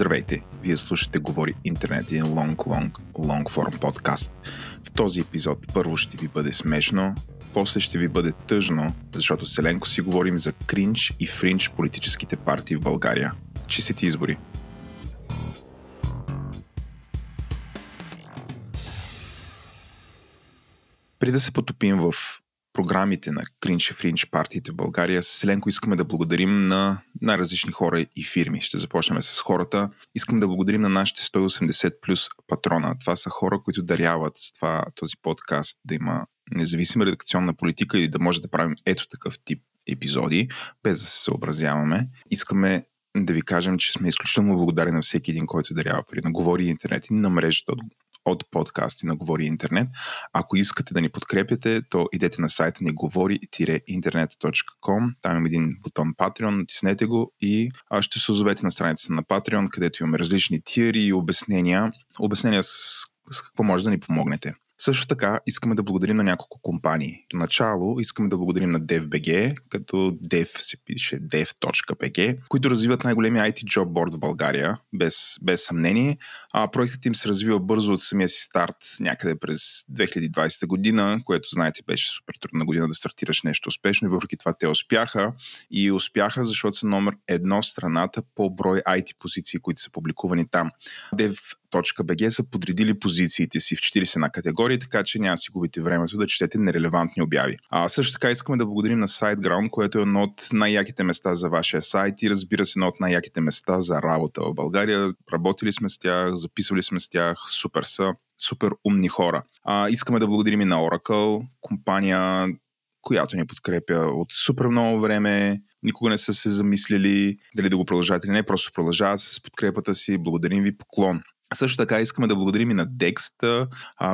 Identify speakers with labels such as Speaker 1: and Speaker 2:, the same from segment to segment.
Speaker 1: Здравейте! Вие слушате Говори Интернет, един лонг, лонг, лонг форм подкаст. В този епизод първо ще ви бъде смешно, после ще ви бъде тъжно, защото Селенко си говорим за кринч и фринч политическите партии в България. Чистите избори. Преди да се потопим в програмите на Кринч и Фринч партиите в България, с Еленко искаме да благодарим на най-различни хора и фирми. Ще започнем с хората. Искам да благодарим на нашите 180 плюс патрона. Това са хора, които даряват това, този подкаст да има независима редакционна политика и да може да правим ето такъв тип епизоди, без да се съобразяваме. Искаме да ви кажем, че сме изключително благодарни на всеки един, който дарява пари на Говори Интернет и на мрежата от от подкасти на Говори Интернет. Ако искате да ни подкрепяте, то идете на сайта ни говори-интернет.com. Там има един бутон Patreon, натиснете го и ще се озовете на страницата на Patreon, където имаме различни тири и обяснения. Обяснения с, с какво може да ни помогнете. Също така искаме да благодарим на няколко компании. До начало искаме да благодарим на DevBG, като Dev се пише dev.bg, които развиват най-големия IT job board в България, без, без съмнение. А проектът им се развива бързо от самия си старт някъде през 2020 година, което знаете беше супер трудна година да стартираш нещо успешно и въпреки това те успяха. И успяха, защото са номер едно в страната по брой IT позиции, които са публикувани там. Dev BG са подредили позициите си в 40 на категории, така че няма да си губите времето да четете нерелевантни обяви. А също така искаме да благодарим на SiteGround, което е едно от най-яките места за вашия сайт и разбира се едно от най-яките места за работа в България. Работили сме с тях, записвали сме с тях, супер са, супер умни хора. А, искаме да благодарим и на Oracle, компания, която ни подкрепя от супер много време. Никога не са се замислили дали да го продължат или не, просто продължават с подкрепата си. Благодарим ви поклон. Също така искаме да благодарим и на Dext,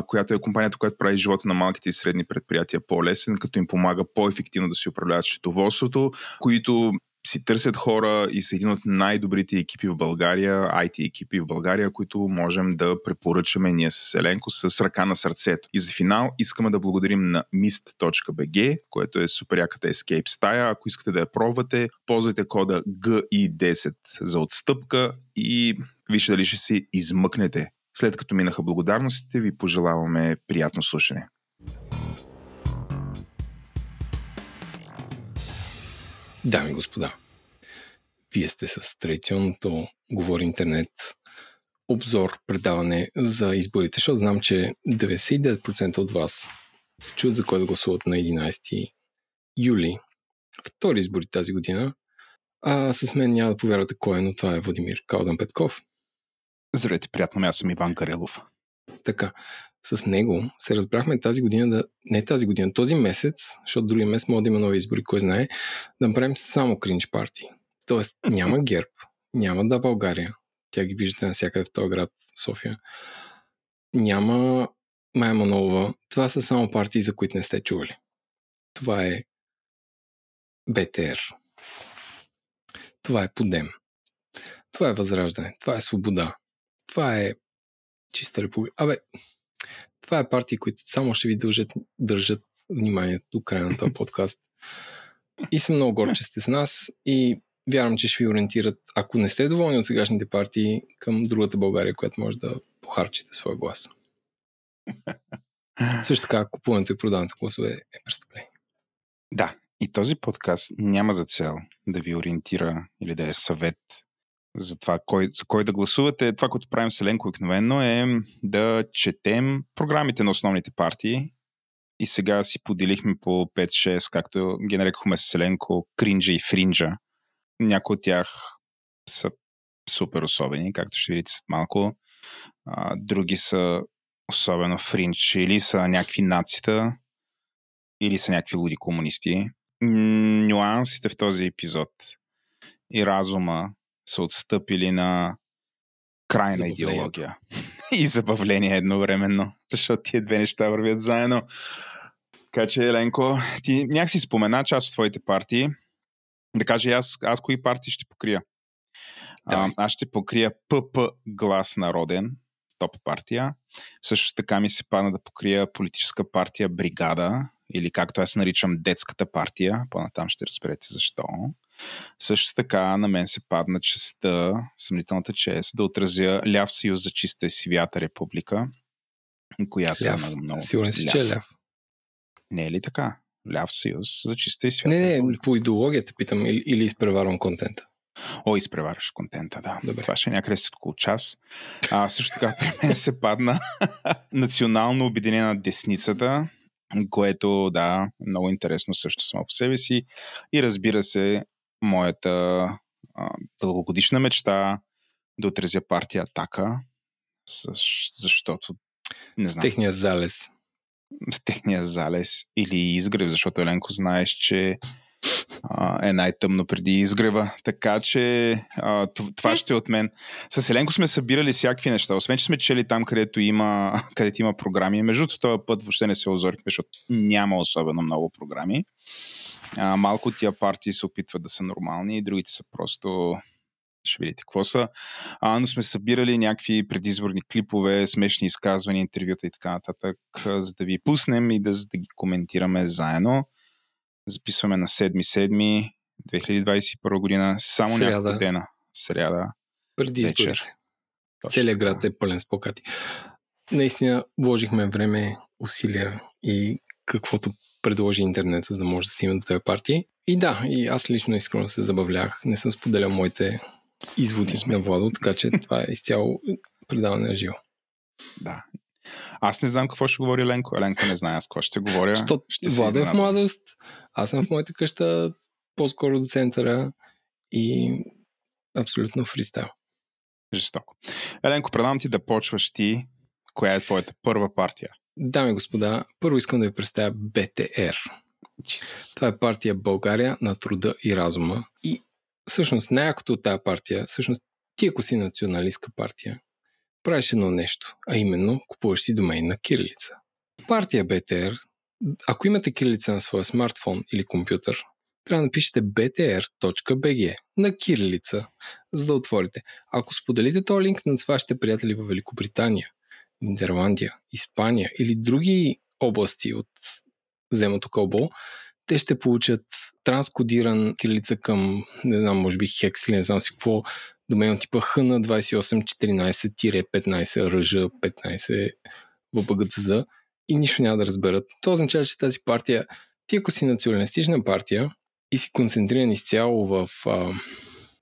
Speaker 1: която е компанията, която прави живота на малките и средни предприятия по-лесен, като им помага по-ефективно да си управляват счетоводството, които си търсят хора и са един от най-добрите екипи в България, IT екипи в България, които можем да препоръчаме ние с Еленко с ръка на сърцето. И за финал искаме да благодарим на mist.bg, което е супер яката Escape стая. Ако искате да я пробвате, ползвайте кода GI10 за отстъпка и вижте дали ще си измъкнете. След като минаха благодарностите, ви пожелаваме приятно слушане.
Speaker 2: Дами и господа, вие сте с традиционното Говори интернет обзор, предаване за изборите, защото знам, че 99% от вас се чуят за кой да гласуват на 11 юли. Втори избори тази година. А с мен няма да повярвате кой е, но това е Владимир Калдан Петков.
Speaker 1: Здравейте, приятно, аз съм Иван Карелов.
Speaker 2: Така, с него се разбрахме тази година да, не тази година, този месец, защото другия месец може да има нови избори, кой знае, да направим само кринч парти. Тоест няма ГЕРБ, няма да България, тя ги виждате навсякъде в този град, София. Няма Майя Манолова. Това са само партии, за които не сте чували. Това е БТР. Това е Подем. Това е Възраждане. Това е Свобода. Това е чиста република. Абе, това е партии, които само ще ви дължат, държат вниманието до края на този подкаст. И съм много горд, че сте с нас и вярвам, че ще ви ориентират, ако не сте доволни от сегашните партии, към другата България, която може да похарчите своя глас. Също така, купуването и продаването гласове е престъпление.
Speaker 1: Да, и този подкаст няма за цел да ви ориентира или да е съвет за това кой, за кой да гласувате. Това, което правим с Еленко обикновено е да четем програмите на основните партии и сега си поделихме по 5-6, както ги нарекохме с Еленко, кринджа и фринджа. Някои от тях са супер особени, както ще видите след малко. А, други са особено фриндж, или са някакви нацита, или са някакви луди комунисти. Нюансите в този епизод и разума са отстъпили на крайна идеология и забавление едновременно, защото тия две неща вървят заедно. Така че, Еленко, ти някакси спомена част от твоите партии. Да кажа аз, аз кои партии ще покрия. А, аз ще покрия ПП Глас Народен, топ партия. Също така ми се падна да покрия политическа партия Бригада, или както аз наричам детската партия, по-натам ще разберете защо. Също така на мен се падна честа, съмнителната чест, да отразя Ляв съюз за чиста и свята република, която
Speaker 2: ляв.
Speaker 1: е много.
Speaker 2: Сигурен си, че е ляв.
Speaker 1: Не е ли така? Ляв съюз за чиста и свята
Speaker 2: Не, не,
Speaker 1: република.
Speaker 2: по идеологията питам или, или изпреварвам контента.
Speaker 1: О, изпреварваш контента, да.
Speaker 2: Добре.
Speaker 1: Това ще е някъде след около час. А, също така при мен се падна национално обединена десницата, което, да, е много интересно също само по себе си. И разбира се, моята а, дългогодишна мечта да отразя партия Атака, с- защото не знам,
Speaker 2: Техния залез.
Speaker 1: в техния залез или изгрев, защото Еленко знаеш, че а, е най-тъмно преди изгрева. Така че а, това ще е от мен. С Еленко сме събирали всякакви неща. Освен, че сме чели там, където има, където има програми. Между този път въобще не се озорихме, защото няма особено много програми. А, малко тия партии се опитват да са нормални и другите са просто ще видите какво са. А, но сме събирали някакви предизборни клипове, смешни изказвания, интервюта и така нататък, за да ви пуснем и да, за да ги коментираме заедно. Записваме на 7-7 2021 година, само
Speaker 2: Сряда.
Speaker 1: няколко дена. Сряда.
Speaker 2: Преди
Speaker 1: Вечер.
Speaker 2: Целият град е пълен с плакати. Наистина вложихме време, усилия и каквото предложи интернет, за да може да стигне до тези партии. И да, и аз лично искрено се забавлях. Не съм споделял моите изводи на Владо, така че това е изцяло предаване на живо.
Speaker 1: Да. Аз не знам какво ще говори Ленко. Ленко не знае аз какво ще говоря.
Speaker 2: Защото
Speaker 1: ще
Speaker 2: Влада е в младост, аз съм в моята къща, по-скоро до центъра и абсолютно фристайл.
Speaker 1: Жестоко. Еленко, предавам ти да почваш ти. Коя е твоята първа партия?
Speaker 2: Дами и господа, първо искам да ви представя БТР.
Speaker 1: Jesus.
Speaker 2: Това е партия България на труда и разума. И всъщност най-якото от тази партия, всъщност ти ако си националистка партия, правиш едно нещо, а именно купуваш си домейн на кирилица. Партия БТР, ако имате кирилица на своя смартфон или компютър, трябва да напишете btr.bg на кирилица, за да отворите. Ако споделите този линк на вашите приятели в Великобритания, Нидерландия, Испания или други области от земното кълбо, те ще получат транскодиран кирилица към, не знам, може би хекс или не знам си какво, домейн типа HN 2814-15 RŽ 15 ВПГЦЗ и нищо няма да разберат. Това означава, че тази партия, ти ако си националистична партия и си концентриран изцяло в а,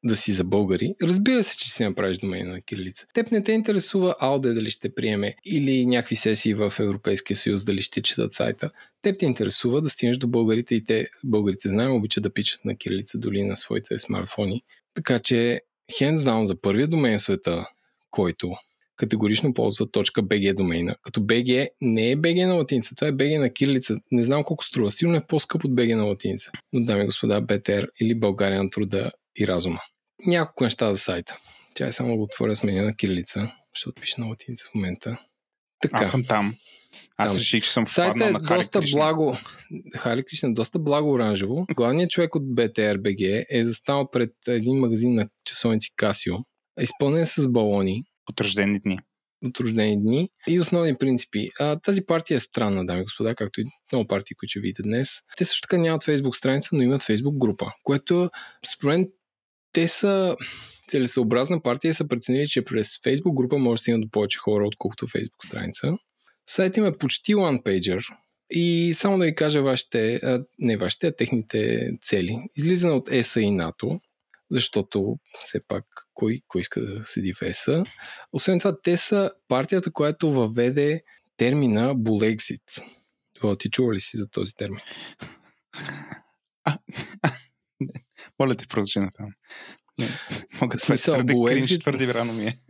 Speaker 2: да си за българи, разбира се, че си направиш домейна на кирилица. Теб не те интересува Ауде дали ще приеме или някакви сесии в Европейския съюз дали ще четат сайта. Теб те интересува да стигнеш до българите и те, българите знаем, обичат да пичат на кирилица доли на своите смартфони. Така че, hands down за първия домен в света, който категорично ползва .bg домейна. Като BG не е BG на латиница, това е BG на кирилица. Не знам колко струва. Сигурно е по-скъп от BG на латиница. Но, дами и господа, БТР или България на труда и разума. Няколко неща за сайта. Тя е само го отворя с мене на кирилица. Ще отпиша на латиница в момента. Така.
Speaker 1: Аз съм там. Аз
Speaker 2: Там.
Speaker 1: реших, че съм
Speaker 2: Сайта е
Speaker 1: на Хари
Speaker 2: доста
Speaker 1: Кришна.
Speaker 2: благо. Хари Кришна, е доста благо оранжево. Главният човек от BTRBG е застанал пред един магазин на часовници Casio, изпълнен с балони
Speaker 1: От рождени дни.
Speaker 2: от рождени дни и основни принципи. А, тази партия е странна, дами и господа, както и много партии, които ще видите днес. Те също така нямат Facebook страница, но имат Facebook група, което според те са целесъобразна партия и са преценили, че през Facebook група може да стигнат до повече хора, отколкото Facebook страница. Сайт им е почти one pager и само да ви кажа вашите, не вашите, а техните цели. Излизане от ЕСА и НАТО, защото все пак кой, кой иска да седи в ЕСА. Освен това, те са партията, която въведе термина Булексит. Това ти чува ли си за този термин?
Speaker 1: Моля те, продължи натам. Не, Мога да сме твърде кринж, твърде рано ми е.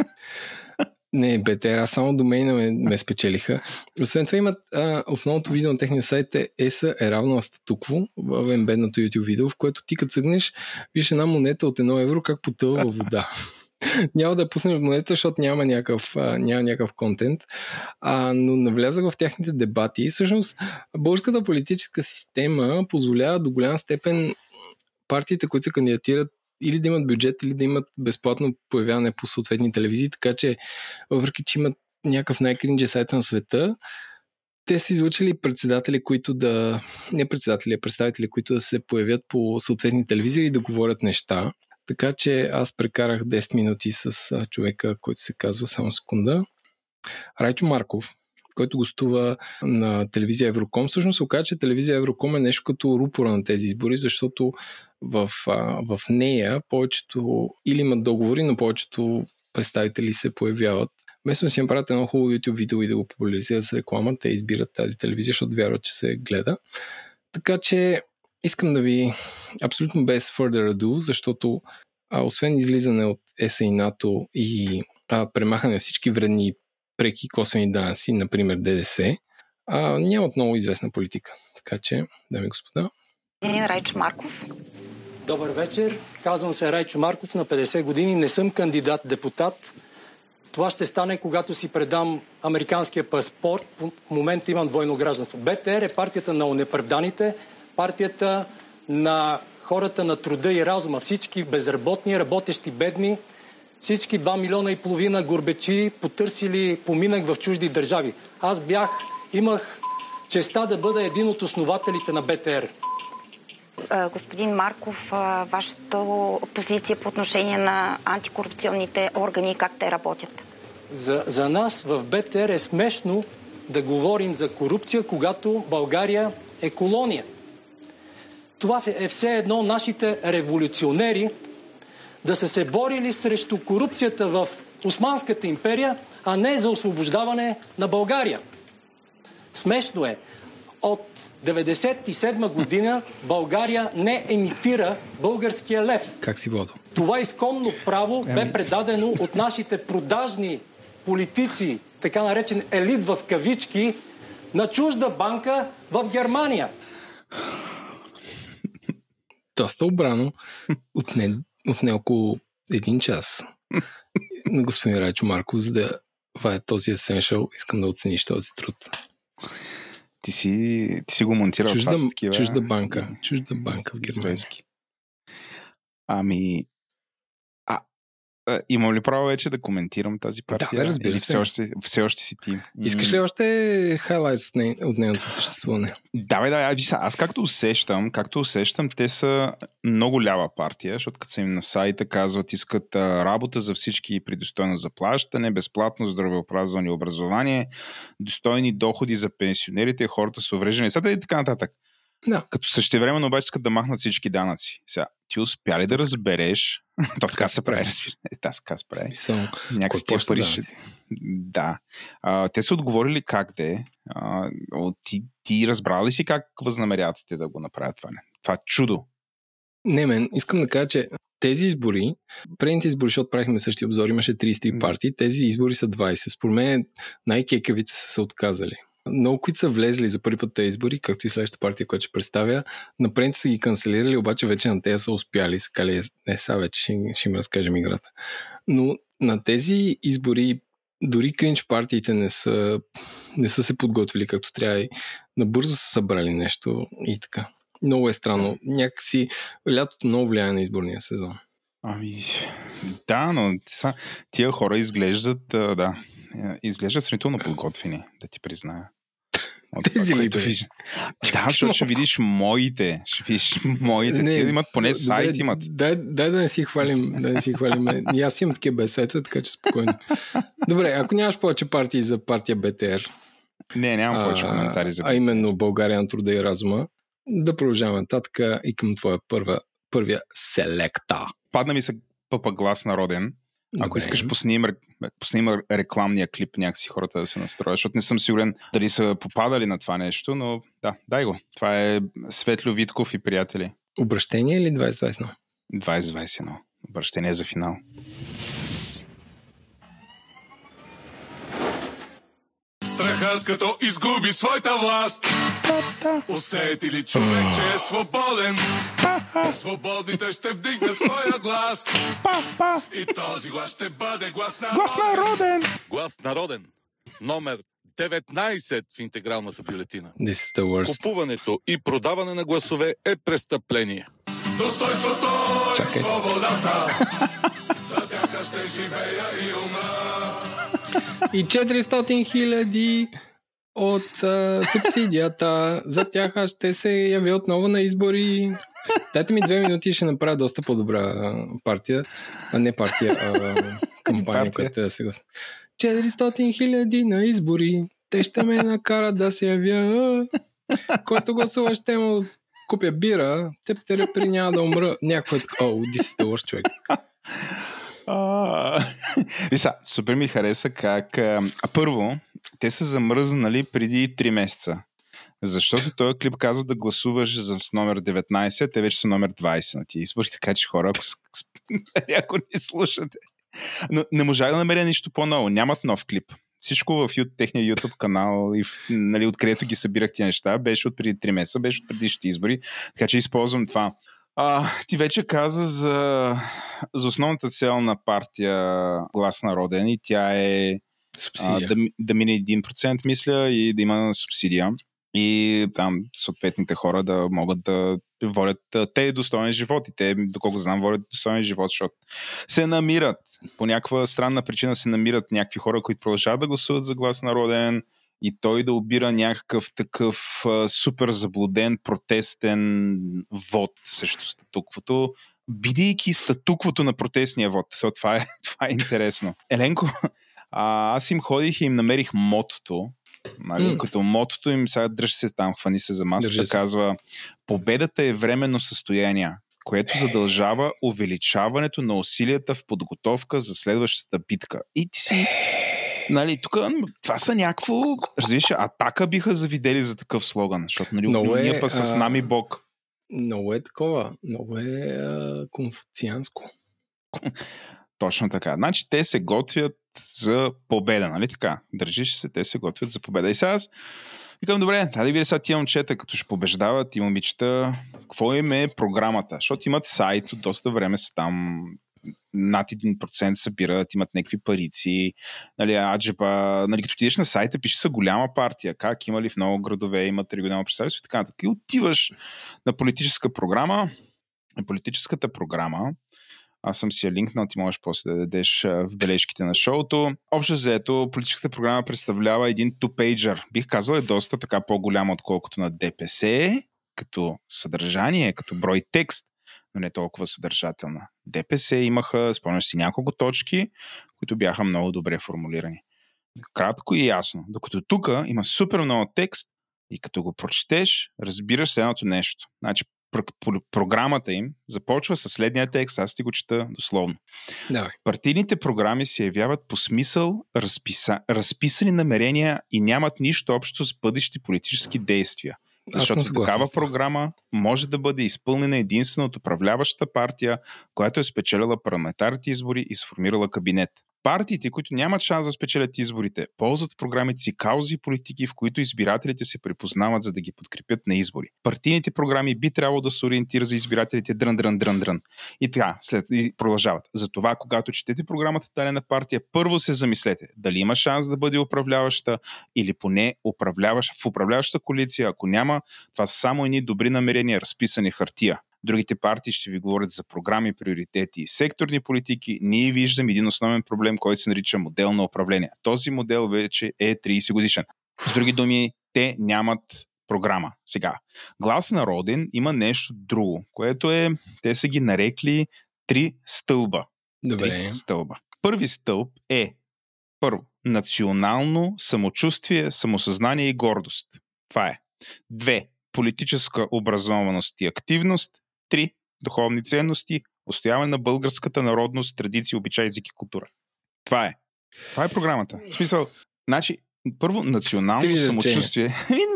Speaker 2: Не, БТР, само домейна ме, ме спечелиха. Освен това имат а, основното видео на техния сайт е ESA е равно на статукво в ембедното YouTube видео, в което ти като цъгнеш, виж една монета от 1 евро как потъва във вода. няма да пуснем монета, защото няма някакъв, а, няма някакъв контент. А, но навлязах в тяхните дебати всъщност българската политическа система позволява до голям степен партиите, които се кандидатират или да имат бюджет, или да имат безплатно появяване по съответни телевизии, така че въпреки, че имат някакъв най-кринджи сайт на света, те са излучили председатели, които да... Не председатели, а представители, които да се появят по съответни телевизии и да говорят неща. Така че аз прекарах 10 минути с човека, който се казва само секунда. Райчо Марков, който гостува на телевизия Евроком. Всъщност се оказа, че телевизия Евроком е нещо като рупора на тези избори, защото в, в нея повечето или имат договори, но повечето представители се появяват. Вместо си направят едно хубаво YouTube видео и да го популяризират с реклама, те избират тази телевизия, защото вярват, че се гледа. Така че искам да ви абсолютно без further ado, защото а, освен излизане от ЕСА и НАТО и а, премахане на всички вредни преки косвени данъци, например ДДС, а, нямат много известна политика. Така че, дами и господа.
Speaker 3: Райчо Марков.
Speaker 4: Добър вечер. Казвам се Райчо Марков, на 50 години. Не съм кандидат депутат. Това ще стане, когато си предам американския паспорт. В момента имам двойно гражданство. БТР е партията на онепреданите, партията на хората на труда и разума. Всички безработни, работещи, бедни, всички 2 милиона и половина горбечи потърсили поминък в чужди държави. Аз бях, имах честа да бъда един от основателите на БТР.
Speaker 3: Господин Марков, вашата позиция по отношение на антикорупционните органи, как те работят?
Speaker 4: За, за нас в БТР е смешно да говорим за корупция, когато България е колония. Това е все едно нашите революционери да са се борили срещу корупцията в Османската империя, а не за освобождаване на България. Смешно е. От 1997 година България не емитира българския лев.
Speaker 2: Как си водил?
Speaker 4: Това изконно право бе предадено от нашите продажни политици, така наречен елит в кавички, на чужда банка в Германия.
Speaker 2: Доста обрано. Отне, отне около един час на господин Райчо Марков, за да това е този есеншъл. Искам да оцениш този труд.
Speaker 1: Ти си, ти си го монтирал
Speaker 2: чужда,
Speaker 1: това такива...
Speaker 2: Чужда банка. Чужда банка в Германия.
Speaker 1: Ами, имам ли право вече да коментирам тази партия?
Speaker 2: Да, разбира се.
Speaker 1: Все още, все още си ти.
Speaker 2: Искаш ли още хайлайтс от, не, от нейното съществуване?
Speaker 1: Да, бе, да. Аз, аз както усещам, както усещам, те са много лява партия, защото като са им на сайта казват, искат а, работа за всички при достойно заплащане, безплатно здравеопразване и образование, достойни доходи за пенсионерите, хората с увреждане и така нататък.
Speaker 2: Да.
Speaker 1: Като същевременно обаче искат да махнат всички данъци. Сега, ти успя ли да разбереш? То така се прави, разбира. Е, така се прави.
Speaker 2: Смисъл,
Speaker 1: Някакси тия пари ще... Да. А, те са отговорили как де. А, ти, ти разбрал ли си как възнамерявате те да го направят това? Това чудо.
Speaker 2: Не, мен, искам да кажа, че тези избори, предните избори, защото правихме същия обзор, имаше 33 партии, тези избори са 20. Според мен най-кекавите са се отказали много, които са влезли за първи път тези избори, както и следващата партия, която ще представя, напред са ги канцелирали, обаче вече на тези са успяли. Са кали, не са вече, ще, ще им разкажем играта. Но на тези избори дори кринч партиите не са, не са се подготвили както трябва и набързо са събрали нещо и така. Много е странно. Някакси лятото много влияе на изборния сезон.
Speaker 1: Ами, да, но тия хора изглеждат, да, изглеждат сравнително подготвени, да ти призная.
Speaker 2: От Тези ли виж...
Speaker 1: Да, защото ще видиш моите. Ще видиш моите. Не, Тия имат поне сайт имат.
Speaker 2: Дай, дай да не си хвалим. Да не си хвалим. И аз имам такива без сайтове, така че спокойно. Добре, ако нямаш повече партии за партия БТР.
Speaker 1: Не, нямам повече коментари за
Speaker 2: БТР. А именно България на труда и разума. Да продължаваме нататък и към твоя първа, първия селекта.
Speaker 1: Падна ми се пъпа глас народен ако Добре. искаш, поснимам, поснимам рекламния клип някакси хората да се настроят, защото не съм сигурен дали са попадали на това нещо, но да, дай го. Това е Светло Витков и приятели.
Speaker 2: Обращение или 2021?
Speaker 1: 2021. Обращение за финал.
Speaker 5: Страхът като изгуби своята власт. Усети ли човек, че е свободен? Свободните ще вдигнат своя глас. И този глас ще бъде глас народен
Speaker 1: Глас народен.
Speaker 5: Глас народен. Номер 19 в интегралната бюлетина.
Speaker 2: This is the worst.
Speaker 5: Купуването и продаване на гласове е престъпление. Достойството и свободата ще живея и умра
Speaker 2: и 400 хиляди от а, субсидията. За тях аз ще се явя отново на избори. Дайте ми две минути и ще направя доста по-добра партия, а не партия, а кампания, която да се 400 хиляди на избори. Те ще ме накарат да се явя. Който гласува ще му купя бира, те при няма да умра. Някой е О, ти си лош човек.
Speaker 1: Виса, супер ми хареса как... А, първо, те са замръзнали преди 3 месеца. Защото този клип казва да гласуваш за номер 19, а те вече са номер 20 на тия избори, така че хора, ако, ако не слушате. Но не можах да намеря нищо по-ново. Нямат нов клип. Всичко в YouTube, техния YouTube канал, и в, нали, откъдето ги събирах тия неща, беше от преди 3 месеца, беше от предишните избори, така че използвам това. А, ти вече каза за, за основната цел на партия Глас народен и тя е а, да, да мине 1%, мисля, и да има субсидия. И там съответните хора да могат да водят те достоен живот. И те, доколко знам, водят достоен живот, защото се намират. По някаква странна причина се намират някакви хора, които продължават да гласуват за глас народен и той да обира някакъв такъв а, супер заблуден, протестен вод срещу статуквото, бидейки статуквото на протестния вод. То, това, е, това е интересно. Еленко, а, аз им ходих и им намерих мотото, Нали, mm. Като мотото им сега дръж се там, хвани се за масата, казва победата е временно състояние, което задължава увеличаването на усилията в подготовка за следващата битка. И ти си Нали, тук това са някакво, разбираш, атака биха завидели за такъв слоган, защото нали, много е, па с нами Бог.
Speaker 2: Много е такова, много е а, конфуцианско.
Speaker 1: Точно така. Значи те се готвят за победа, нали така? Държиш се, те се готвят за победа. И сега аз викам, добре, да видя сега тия момчета, като ще побеждават и момичета, какво им е програмата? Защото имат сайт, от доста време са там, над 1% събират, имат някакви парици, нали, аджеба, нали, като отидеш на сайта, пише са голяма партия, как има ли в много градове, имат регионално представителство и така нататък. И отиваш на политическа програма, политическата програма аз съм си я линкнал, ти можеш после да дадеш в бележките на шоуто. Общо заето, политическата програма представлява един тупейджър. Бих казал е доста така по-голяма, отколкото на ДПС, като съдържание, като брой текст, но не толкова съдържателна. ДПС имаха, спомняш си, няколко точки, които бяха много добре формулирани. Кратко и ясно. Докато тук има супер много текст и като го прочетеш, разбираш следното нещо. Значи, програмата им започва със следния текст, аз ти го чета дословно.
Speaker 2: Давай.
Speaker 1: Партийните програми се явяват по смисъл разписа, разписани намерения и нямат нищо общо с бъдещи политически действия. Защото такава програма може да бъде изпълнена единствено от управляващата партия, която е спечелила парламентарните избори и сформирала кабинет. Партиите, които нямат шанс да спечелят изборите, ползват в програмите си каузи и политики, в които избирателите се препознават, за да ги подкрепят на избори. Партийните програми би трябвало да се ориентират за избирателите дрън, дрън, дрън, дрън. И така, след, и продължават. Затова, когато четете програмата дадена партия, първо се замислете дали има шанс да бъде управляваща или поне управляваща в управляваща коалиция. Ако няма, това са само едни добри намерения, разписани хартия. Другите партии ще ви говорят за програми, приоритети и секторни политики. Ние виждаме един основен проблем, който се нарича модел на управление. Този модел вече е 30 годишен. С други думи, те нямат програма. Сега, глас народен има нещо друго, което е, те са ги нарекли три стълба.
Speaker 2: Добре.
Speaker 1: Три стълба. Първи стълб е първо, национално самочувствие, самосъзнание и гордост. Това е. Две, политическа образованост и активност. Три. Духовни ценности, устояване на българската народност, традиции, обичай, език и култура. Това е. Това е програмата. В смисъл, значи, първо, национално самочувствие.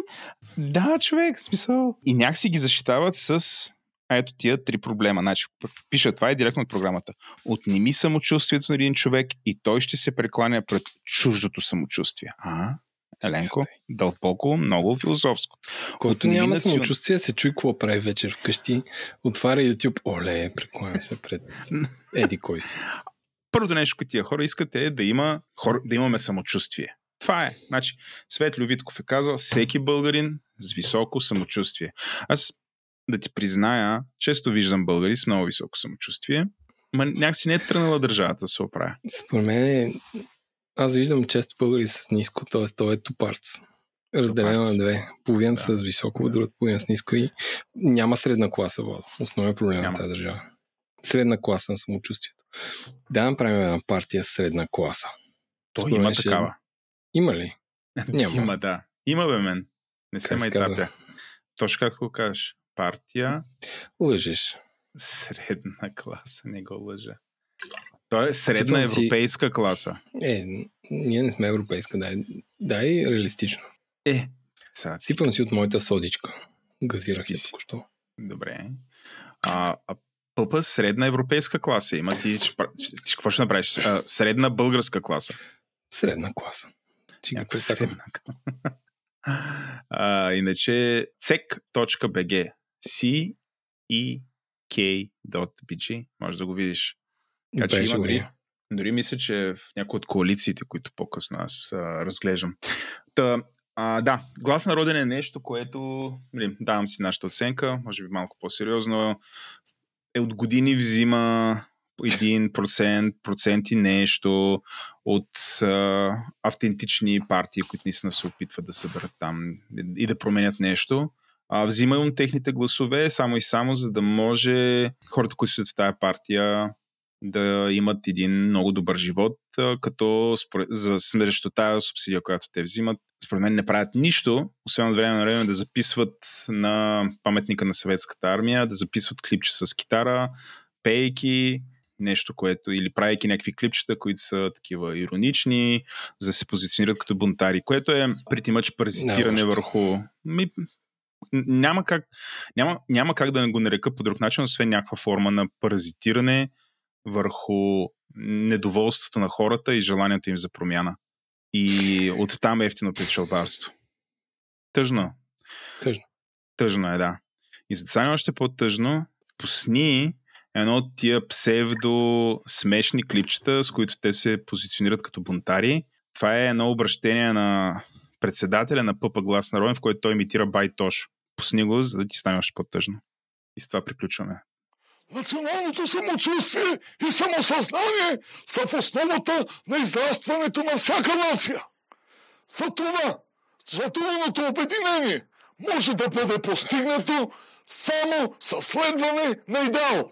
Speaker 1: да, човек, в смисъл. И някакси ги защитават с ето тия три проблема. Значи, пиша, това е директно от програмата. Отнеми самочувствието на един човек и той ще се прекланя пред чуждото самочувствие. А? Еленко, дълбоко, много философско.
Speaker 2: Който няма национ... самочувствие, се чуи какво прави вечер вкъщи, отваря YouTube, оле, прекланя се пред еди кой си.
Speaker 1: Първото нещо, което тия хора искат е да, има, хор, да имаме самочувствие. Това е. Значи, Светлю Витков е казал, всеки българин с високо самочувствие. Аз да ти призная, често виждам българи с много високо самочувствие, ма някакси не е тръгнала държавата да се оправя.
Speaker 2: Според мен аз виждам често българи с ниско, т.е. той е тупарц. Разделено на две. Половината
Speaker 1: Да.
Speaker 2: с високо, другата половина с ниско и няма средна класа, Владо. Основен проблем на
Speaker 1: Няма.
Speaker 2: тази държава. Средна класа на самочувствието. Да направим една партия средна класа.
Speaker 1: То
Speaker 2: Според
Speaker 1: има
Speaker 2: ще-
Speaker 1: такава.
Speaker 2: Има ли? Няма.
Speaker 1: Има, да. Има, бе, мен. Не се
Speaker 2: Как се
Speaker 1: ме
Speaker 2: казва?
Speaker 1: тапя. Точно както кажеш. Партия
Speaker 2: Лъжеш.
Speaker 1: средна класа, не го лъжа. Той е средна
Speaker 2: Сипвам си-
Speaker 1: европейска класа.
Speaker 2: Е, ние не сме европейска, дай, дай реалистично.
Speaker 1: Е, сега
Speaker 2: Сипвам си от моята содичка. Газирах я току-що.
Speaker 1: Добре. А, а ПП средна европейска класа има. Ти, ще какво ще направиш? А, средна българска класа.
Speaker 2: Средна класа. Ти представям.
Speaker 1: средна. а, иначе cek.bg c e k.bg може да го видиш. Така че има дори, дори мисля, че в някои от коалициите, които по-късно аз а, разглеждам. Та, а, да, глас народен е нещо, което нали, давам си нашата оценка, може би малко по-сериозно. Е от години взима 1%, процент и нещо от а, автентични партии, които наистина се опитват да съберат там и да променят нещо. А, взимам техните гласове само и само, за да може хората, които стоят в тази партия, да имат един много добър живот, като за срещу тази субсидия, която те взимат, според мен не правят нищо, освен от време на време да записват на паметника на съветската армия, да записват клипче с китара, пейки, нещо, което или правейки някакви клипчета, които са такива иронични, за да се позиционират като бунтари, което е преди мъч паразитиране
Speaker 2: Да,
Speaker 1: върху... Ми, няма как, няма, няма как да не го нарека по друг начин, освен някаква форма на паразитиране върху недоволството на хората и желанието им за промяна. И оттам е ефтино печалбарство. Тъжно.
Speaker 2: Тъжно.
Speaker 1: Тъжно е, да. И за да стане още по-тъжно, пусни едно от тия псевдо смешни клипчета, с които те се позиционират като бунтари. Това е едно обращение на председателя на ПП Глас народен, в който той имитира Бай Тош. Пусни го, за да ти стане още по-тъжно. И с това приключваме.
Speaker 5: Националното самочувствие и самосъзнание са в основата на израстването на всяка нация. За това, затворното обединение може да бъде постигнато само със следване на идеал.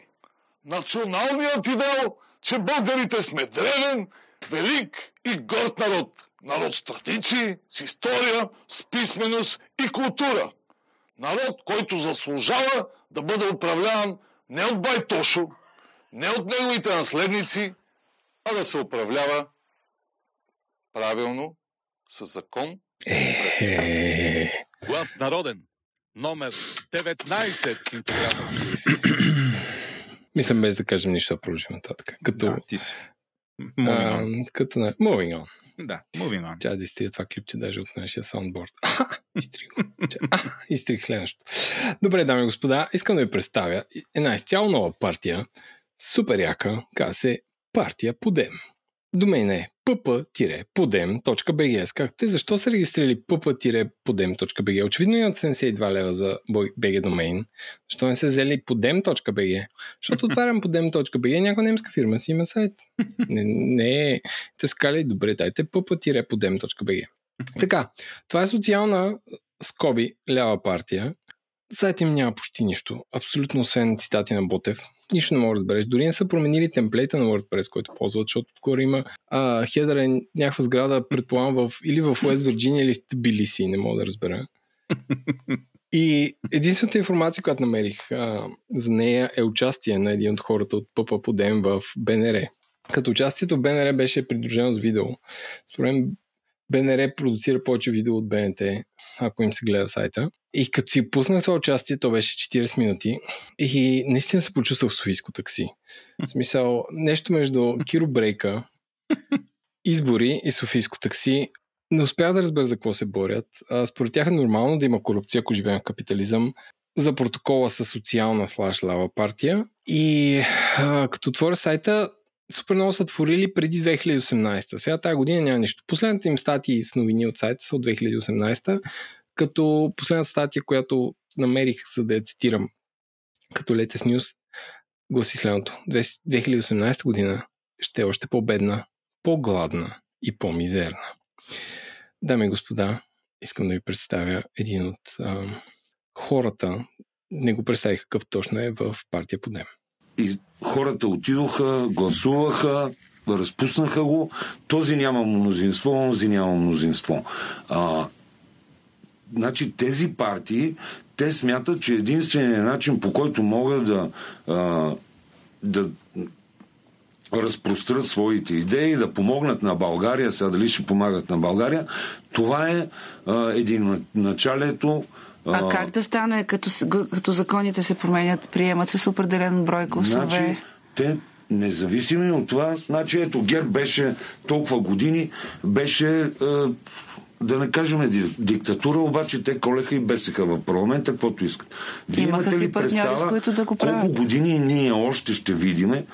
Speaker 5: Националният идеал, че българите сме древен, велик и горд народ. Народ с традиции, с история, с писменост и култура. Народ, който заслужава да бъде управляван не от Байтошо, не от неговите наследници, а да се управлява правилно, с закон.
Speaker 6: Глас народен. Номер 19. Интегрална.
Speaker 2: мисля без да кажем нищо, продължим нататък. Като,
Speaker 1: Да, ти си. Moving
Speaker 2: а,
Speaker 1: on.
Speaker 2: като на... Moving on.
Speaker 1: Да, moving on.
Speaker 2: Тя да изтрия това клипче даже от нашия саундборд. Изтрих го. Изтрих следващото. Добре, дами и господа, искам да ви представя една изцяло нова партия, супер яка, казва се партия Подем. Домен е pp-podem.bg. Скакате, защо са регистрирали pp-podem.bg? Очевидно имат 72 лева за BG домейн. Защо не се взели podem.bg? Защото отварям podem.bg, някаква немска фирма си има сайт. Не, не е те скали, добре, дайте pp-podem.bg. Така, това е социална скоби лява партия. Сайт им няма почти нищо. Абсолютно освен цитати на Ботев. Нищо не мога да разбереш. Дори не са променили темплейта на WordPress, който ползват, защото отгоре има а, хедър е някаква сграда, предполагам, в, или в Уест Вирджиния, или в Тбилиси, не мога да разбера. И единствената информация, която намерих а, за нея е участие на един от хората от ПП Подем в БНР. Като участието в БНР беше придружено с видео. Според БНР продуцира повече видео от БНТ, ако им се гледа сайта. И като си пуснах това участие, то беше 40 минути и наистина се почувствах Софийско такси. В смисъл, нещо между Киро Брейка, избори и Софийско такси. Не успях да разбера за какво се борят. Според тях е нормално да има корупция, ако живеем в капитализъм. За протокола са социална слаш лава партия. И а, като отворя сайта, супер много са творили преди 2018. Сега тази година няма нищо. Последните им статии с новини от сайта са от 2018, като последната статия, която намерих, за да я цитирам като Latest News, гласи следното. 2018 година ще е още по-бедна, по-гладна и по-мизерна. Дами и господа, искам да ви представя един от а, хората, не го представих какъв точно е в партия Подем.
Speaker 7: И хората отидоха, гласуваха, разпуснаха го. Този няма мнозинство, онзи няма мнозинство. А, значи тези партии, те смятат, че единственият начин, по който могат да, а, да разпрострат своите идеи, да помогнат на България, сега дали ще помагат на България, това е а, един началието.
Speaker 8: А, как да стане, като, като законите се променят, приемат с определен брой гласове?
Speaker 7: Значи, те независими от това, значи ето ГЕРБ беше толкова години, беше е, да не кажем диктатура, обаче те колеха и бесеха в парламента, каквото искат.
Speaker 8: Вие Имаха си партньори, с които да го правят.
Speaker 7: Колко години ние още ще видиме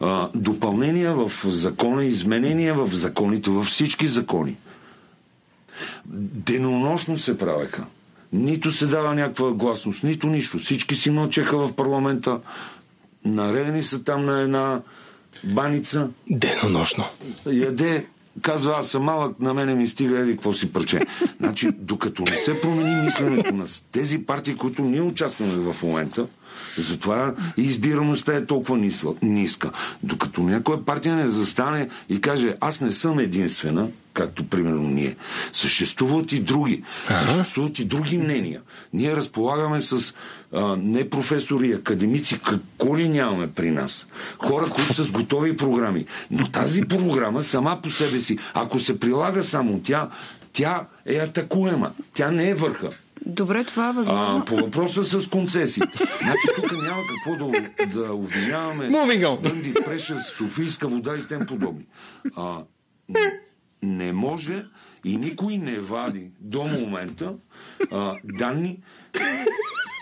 Speaker 7: а, допълнения в закона, изменения в законите, във всички закони. Денонощно се правеха. Нито се дава някаква гласност, нито нищо. Всички си мълчеха в парламента. Наредени са там на една баница.
Speaker 2: Денонощно.
Speaker 7: Яде казва, аз съм малък, на мене ми стига еди какво си парче. Значи, докато не се промени мисленето на тези партии, които ние участваме в момента, затова избираността е толкова ниска. Докато някоя партия не застане и каже, аз не съм единствена, както примерно ние. Съществуват и други. Ага. Съществуват и други мнения. Ние разполагаме с а, не професори, академици, какво ли нямаме при нас. Хора, които са с готови програми. Но тази програма сама по себе си, ако се прилага само тя, тя е атакуема. Тя не е върха.
Speaker 8: Добре, това е възможно.
Speaker 7: А, по въпроса с концесиите. Значи тук няма какво да, да обвиняваме.
Speaker 2: Дънди,
Speaker 7: Преша, Софийска вода и тем подобни. А, не, не може и никой не вади до момента а, данни.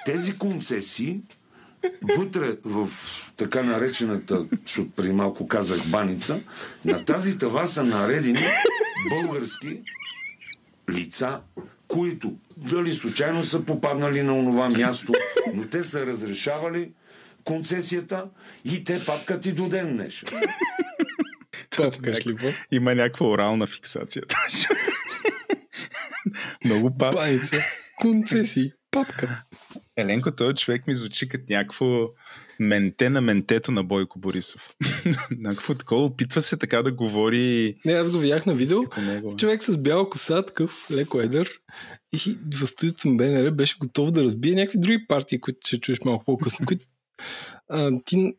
Speaker 7: Тези концесии вътре в така наречената, защото преди малко казах баница, на тази тава са наредени български лица, които дали случайно са попаднали на онова място, но те са разрешавали концесията и те папкат и до ден днешен.
Speaker 2: Папкаш ли
Speaker 1: Има някаква орална фиксация. Много папка.
Speaker 2: Баница. Концесии. Папка.
Speaker 1: Еленко, този човек ми звучи като някакво менте на ментето на Бойко Борисов. Някакво такова, опитва се така да говори.
Speaker 2: Не, аз го видях на видео. Човек с бяла коса, такъв леко едър. И в студиото на БНР беше готов да разбие някакви други партии, които ще чуеш малко по-късно, които а, ти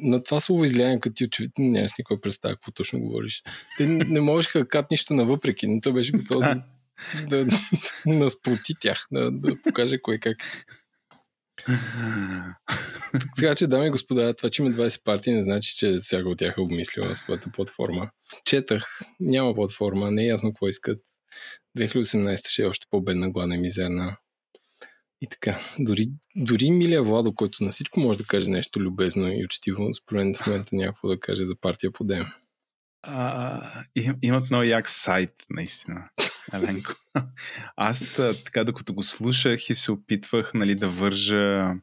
Speaker 2: на това слово излияние, като ти очевидно нямаш никой представа какво точно говориш. Те не можеха да кат нищо навъпреки, но той беше готов да, да, да насплоти тях, да, да покаже кое как. така че, дами и господа, това, че има 20 партии, не значи, че всяка от тях е обмислила своята платформа. Четах, няма платформа, не е ясно какво искат. 2018 ще е още по-бедна, гладна и мизерна. И така, дори, дори Милия Владо, който на всичко може да каже нещо любезно и учтиво, според мен в момента някакво да каже за партия по дем.
Speaker 1: А, имат много як сайт, наистина, Еленко. Аз така, докато го слушах и се опитвах нали, да вържа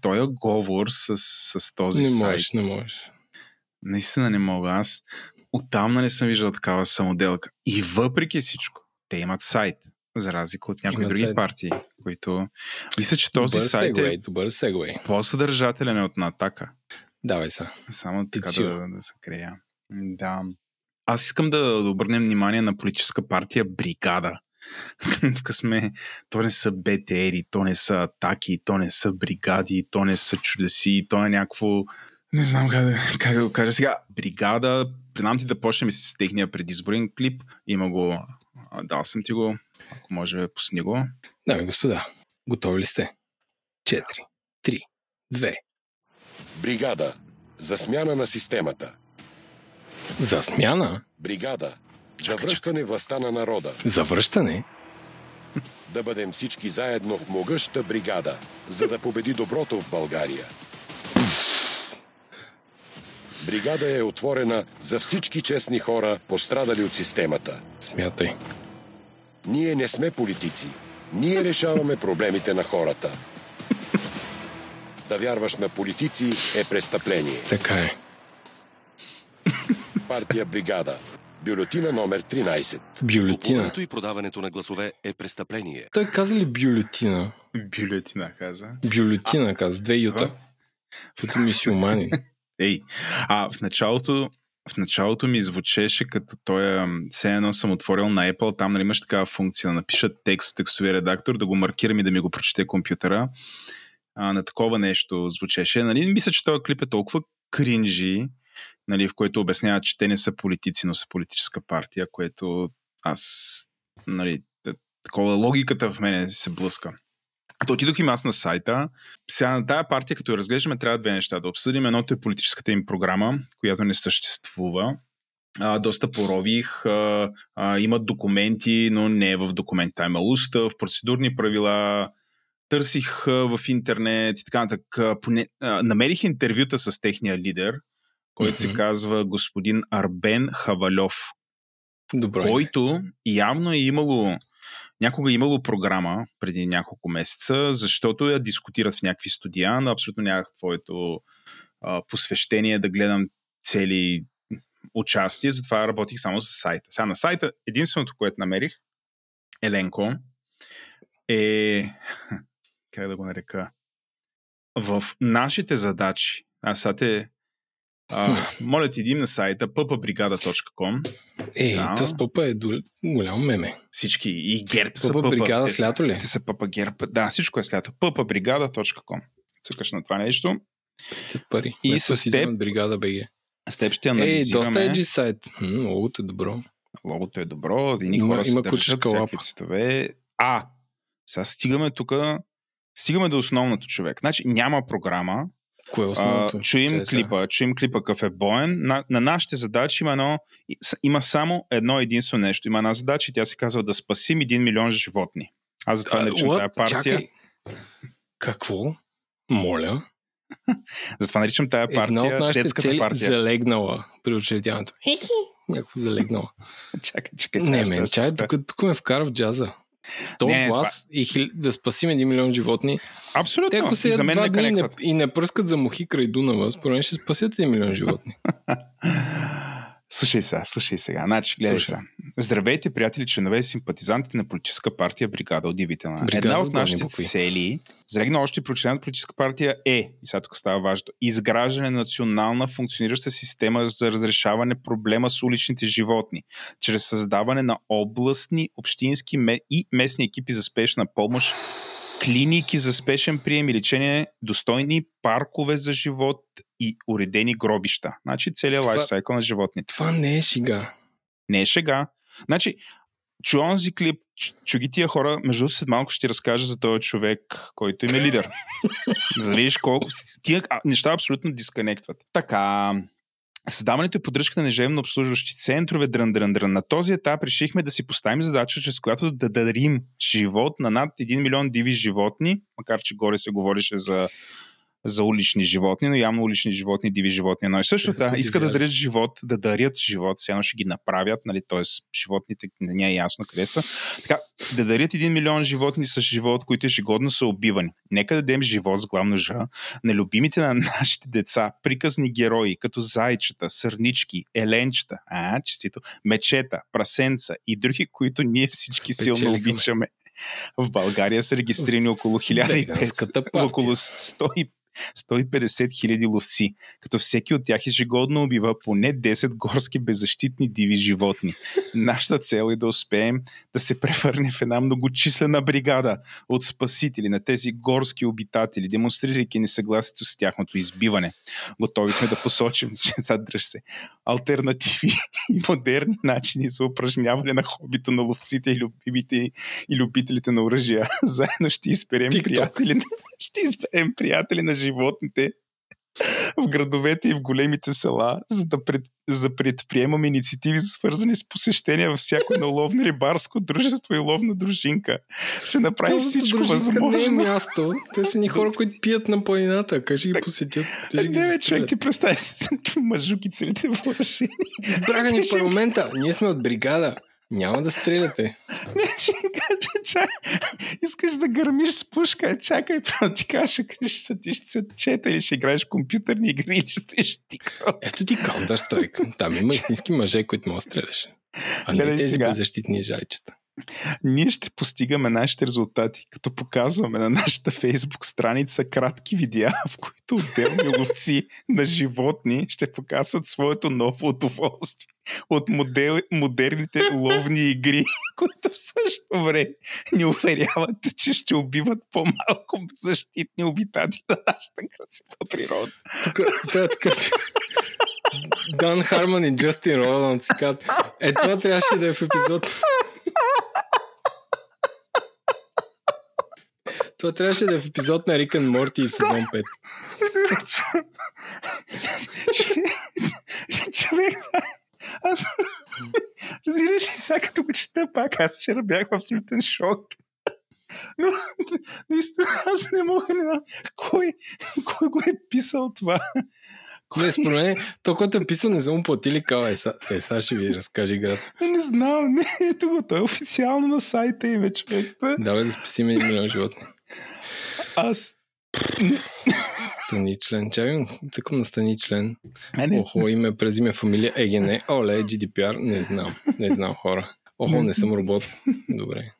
Speaker 1: този говор с, с този
Speaker 2: не
Speaker 1: сайт.
Speaker 2: Не можеш, не можеш.
Speaker 1: Наистина не мога. Аз оттам не съм виждал такава самоделка. И въпреки всичко, те имат сайт, за разлика от някои имат други сайт. партии, които... Мисля, че този добър сайт
Speaker 2: сегуей,
Speaker 1: е
Speaker 2: добър сегуей.
Speaker 1: по-съдържателен е от Натака.
Speaker 2: Давай са.
Speaker 1: Само така да, да се крея. Да. Аз искам да, обърнем внимание на политическа партия Бригада. Тук сме, то не са БТРи, то не са атаки, то не са бригади, то не са чудеси, то е някакво... Не знам как да, как да го кажа сега. Бригада, предам ти да почнем с техния предизборен клип. Има го, дал съм ти го, ако може пусни го.
Speaker 2: Дами господа, готови ли сте? 4, 3, 2.
Speaker 9: Бригада. За смяна на системата.
Speaker 2: За смяна?
Speaker 9: Бригада. За връщане властта на народа.
Speaker 2: За връщане?
Speaker 9: Да бъдем всички заедно в могъща бригада, за да победи доброто в България. Бригада е отворена за всички честни хора, пострадали от системата.
Speaker 2: Смятай.
Speaker 9: Ние не сме политици. Ние решаваме проблемите на хората. Да вярваш на политици е престъпление.
Speaker 2: Така е.
Speaker 9: Партия Бригада. Бюлетина номер 13.
Speaker 2: Бюлетина.
Speaker 10: Купуването и продаването на гласове е престъпление.
Speaker 2: Той каза ли бюлетина?
Speaker 1: Бюлетина каза.
Speaker 2: Бюлетина каза, с две юта. Като мисиомани.
Speaker 1: Ей, а в началото, в началото ми звучеше като той е, все едно съм отворил на Apple, там нали, имаш такава функция да напишат текст в текстовия редактор, да го маркирам и да ми го прочете компютъра. А, на такова нещо звучеше. Нали, мисля, че този клип е толкова кринжи, нали, в който обясняват, че те не са политици, но са политическа партия, което аз, нали, такова логиката в мене се блъска. То отидох им аз на сайта. Сега на тая партия, като я разглеждаме, трябва две неща да обсъдим. Едното е политическата им програма, която не съществува. А, доста порових. А, а, имат документи, но не е в документите. Има устав, процедурни правила. Търсих а, в интернет и така нататък. Намерих интервюта с техния лидер, който се
Speaker 2: Мгм.
Speaker 1: казва господин Арбен Хавалев
Speaker 2: Добре.
Speaker 1: който явно е имало някога е имало програма преди няколко месеца, защото я дискутират в някакви студия, но абсолютно нямах твоето а, посвещение да гледам цели участия, затова работих само с сайта. Сега на сайта единственото, което намерих, Еленко, е как да го нарека в нашите задачи, аз сега те а, моля ти идим на сайта ppbrigada.com
Speaker 2: Е,
Speaker 1: Да.
Speaker 2: с пъпа е до... голямо меме.
Speaker 1: всички и ГЕРБ са
Speaker 2: Пъпа бригада с лято ли?
Speaker 1: Те са ПП ГЕРБ. Да, всичко е с лято. ppbrigada.com Цъкаш на това нещо.
Speaker 2: Пестят пари.
Speaker 1: И
Speaker 2: И
Speaker 1: с теб-
Speaker 2: бригада БГ.
Speaker 1: С теб ще
Speaker 2: Ей,
Speaker 1: анализираме.
Speaker 2: доста еджи сайт. М, Логото е добро.
Speaker 1: Логото е добро, едни
Speaker 2: Има-
Speaker 1: хора се
Speaker 2: има
Speaker 1: държат всякакви цветове. А, сега стигаме тук, стигаме до основното човек. Значи няма програма,
Speaker 2: Кое е основното?
Speaker 1: А, чуем
Speaker 2: Чай сега.
Speaker 1: клипа, чуем клипа какъв е боен. На, на нашите задачи има, едно, има само едно единствено нещо. Има една задача и тя се казва да спасим един милион животни. Аз затова
Speaker 2: А,
Speaker 1: наричам тая партия.
Speaker 2: Чакай. Какво? Моля.
Speaker 1: Затова наричам тая партия
Speaker 2: Една от нашите
Speaker 1: детската
Speaker 2: цели
Speaker 1: партия.
Speaker 2: залегнала при учредяването. Някакво залегнала.
Speaker 1: Чакай, чакай.
Speaker 2: Не, мен, чай, тук, тук ме вкара в джаза. То
Speaker 1: Не, не,
Speaker 2: глас и хил... да спасим един милион животни.
Speaker 1: Абсолютно.
Speaker 2: Те ако се
Speaker 1: за мен нека
Speaker 2: дни и не, и не пръскат за мухи край Дунава, според мен ще спасят един милион животни.
Speaker 1: Слушай сега, слушай сега. Значи, гледай
Speaker 2: Слушай.
Speaker 1: сега. Здравейте, приятели, членове и симпатизанти на политическа партия Бригада. Удивителна.
Speaker 2: Бригада
Speaker 1: Една от нашите
Speaker 2: букви.
Speaker 1: цели, залегна още при учредената политическа партия е, и сега тук става важно, изграждане на национална функционираща система за разрешаване проблема с уличните животни, чрез създаване на областни, общински и местни екипи за спешна помощ, клиники за спешен прием и лечение, достойни паркове за живот и уредени гробища. Значи целият
Speaker 2: Това-
Speaker 1: лайфсайкъл на животните.
Speaker 2: Това не е шига.
Speaker 1: Не е шега. Значи, чу онзи клип, чу- ги тия хора, между другото след малко ще ти разкажа за този човек, който им е лидер. за да видиш колко... Тия а, неща абсолютно дисконектват. Така, създаването и поддръжката на ежедневно обслужващи центрове, дрън, дрън, дрън. На този етап решихме да си поставим задача, чрез която да дарим живот на над 1 милион диви животни, макар че горе се говореше за за улични животни, но явно улични животни, диви животни, едно и също. Да, искат да дарят живот, да дарят живот, сега ще ги направят, нали, т.е. животните не е ясно къде са. Така, да дарят един милион животни с живот, които ежегодно са убивани. Нека да дадем живот с главно Ж на любимите на нашите деца, приказни герои, като зайчета, сърнички, еленчета, а, честито, мечета, прасенца и други, които ние всички силно
Speaker 2: Спечелихме.
Speaker 1: обичаме. В България са регистрирани около 1500,
Speaker 2: Веганската партия.
Speaker 1: около 100 150 хиляди ловци, като всеки от тях ежегодно убива поне 10 горски беззащитни диви животни. Нашата цел е да успеем да се превърне в една многочислена бригада от спасители на тези горски обитатели, демонстрирайки несъгласието с тяхното избиване. Готови сме да посочим, че задръж се, альтернативи и модерни начини за упражняване на хобито на ловците и любимите и любителите на оръжия. Заедно ще изберем
Speaker 2: TikTok.
Speaker 1: приятели, ще изберем приятели на животните в градовете и в големите села, за да, пред, за да предприемаме инициативи, свързани с посещения във всяко едно ловно рибарско дружество и ловна дружинка. Ще направим
Speaker 2: Ловната
Speaker 1: всичко
Speaker 2: дружинка Не е
Speaker 1: възможно.
Speaker 2: място. Те са ни хора, които пият на планината. Ще ги посетят? Те ще ги
Speaker 1: Не, бе, човек, ти представи си мъжуки целите въоръжени.
Speaker 2: Избраха ни парламента. Ние сме от бригада. Няма да стреляте.
Speaker 1: Не, ще кажа, чай. Искаш да гърмиш с пушка, чакай, право ти кажа, ще са ти ще се чета или ще играеш компютърни игри или ще стоиш TikTok.
Speaker 2: Ето ти Counter Strike. Там има истински мъже, които да стреляш. А не
Speaker 1: Гледай
Speaker 2: тези
Speaker 1: сега.
Speaker 2: беззащитни жайчета.
Speaker 1: Ние ще постигаме нашите резултати, като показваме на нашата фейсбук страница кратки видеа, в които отделни ловци на животни ще показват своето ново удоволствие от модел, модерните ловни игри, които в същото време ни уверяват, че ще убиват по-малко беззащитни обитатели на нашата красива природа.
Speaker 2: Тук Дан Харман и Джастин Роланд си казват, е това трябваше да е в епизод. Това трябваше да е в епизод на Рик and Морти и сезон 5.
Speaker 1: Човек, аз... Разбираш ли, сега като го чета пак, аз вчера бях в абсолютен шок. Но, наистина, аз не мога не знам кой, кой го е писал това.
Speaker 2: Не, според мен, то, който е писал, не са му платили кава. Е, са, е, сега ще ви разкаже играта.
Speaker 1: Не, не знам, не, ето го, той е официално на сайта им, вече. Той-
Speaker 2: Давай да спасим един милион животни.
Speaker 1: Аз
Speaker 2: Стани член. Чакай, цъкам на стани член.
Speaker 1: Не, не.
Speaker 2: Охо, име, през име, фамилия, ЕГН. Оле, GDPR. Не знам. Не знам хора. Охо, не съм робот. Добре.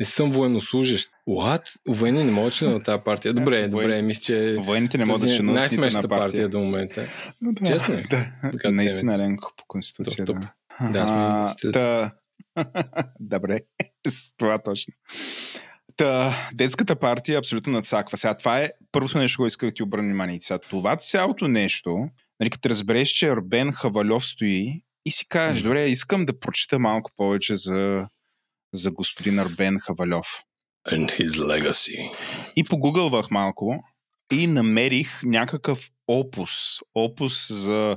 Speaker 2: Не съм военнослужащ. What? Военни не могат да на тази партия. Добре, добре, мисля, че
Speaker 1: Военните не могат да
Speaker 2: е
Speaker 1: членуват
Speaker 2: най-смешната
Speaker 1: на партия.
Speaker 2: партия до момента.
Speaker 1: Да,
Speaker 2: Честно е.
Speaker 1: Да,
Speaker 2: Така,
Speaker 1: наистина Ленко по конституция.
Speaker 2: Топ,
Speaker 1: Да,
Speaker 2: Да, сме
Speaker 1: А,
Speaker 2: Конституция.
Speaker 1: та- Добре, с това точно. Та, детската партия абсолютно надцаква. Сега това е първото нещо, което исках да ти обърна внимание. Сега, това цялото нещо, нали, като разбереш, че Арбен Хавалев стои и си кажеш, добре, искам да прочита малко повече за, за господин Арбен Хавалев.
Speaker 2: And his legacy.
Speaker 1: И погугълвах малко и намерих някакъв опус. Опус за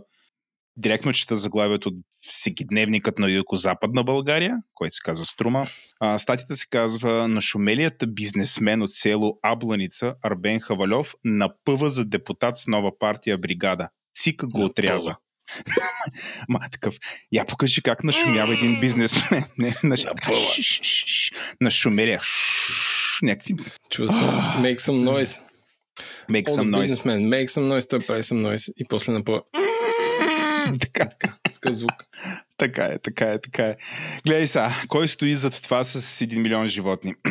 Speaker 1: директно чета заглавието от всекидневникът на Юго-Западна България, който се казва Струма. А, статията се казва Нашумелият бизнесмен от село Абланица Арбен Хавалев напъва за депутат с нова партия Бригада. ЦИК го отряза. Ма такъв, я покажи как нашумява един бизнесмен. Не, наш... Нашумелия. Някакви
Speaker 2: Чува съм. Make some noise.
Speaker 1: make some noise.
Speaker 2: businessmen. Make some noise. Той прави some noise. И после напъва.
Speaker 1: така,
Speaker 2: Такъв звук.
Speaker 1: така е, така е, така е. Гледай сега, кой стои зад това с 1 милион животни?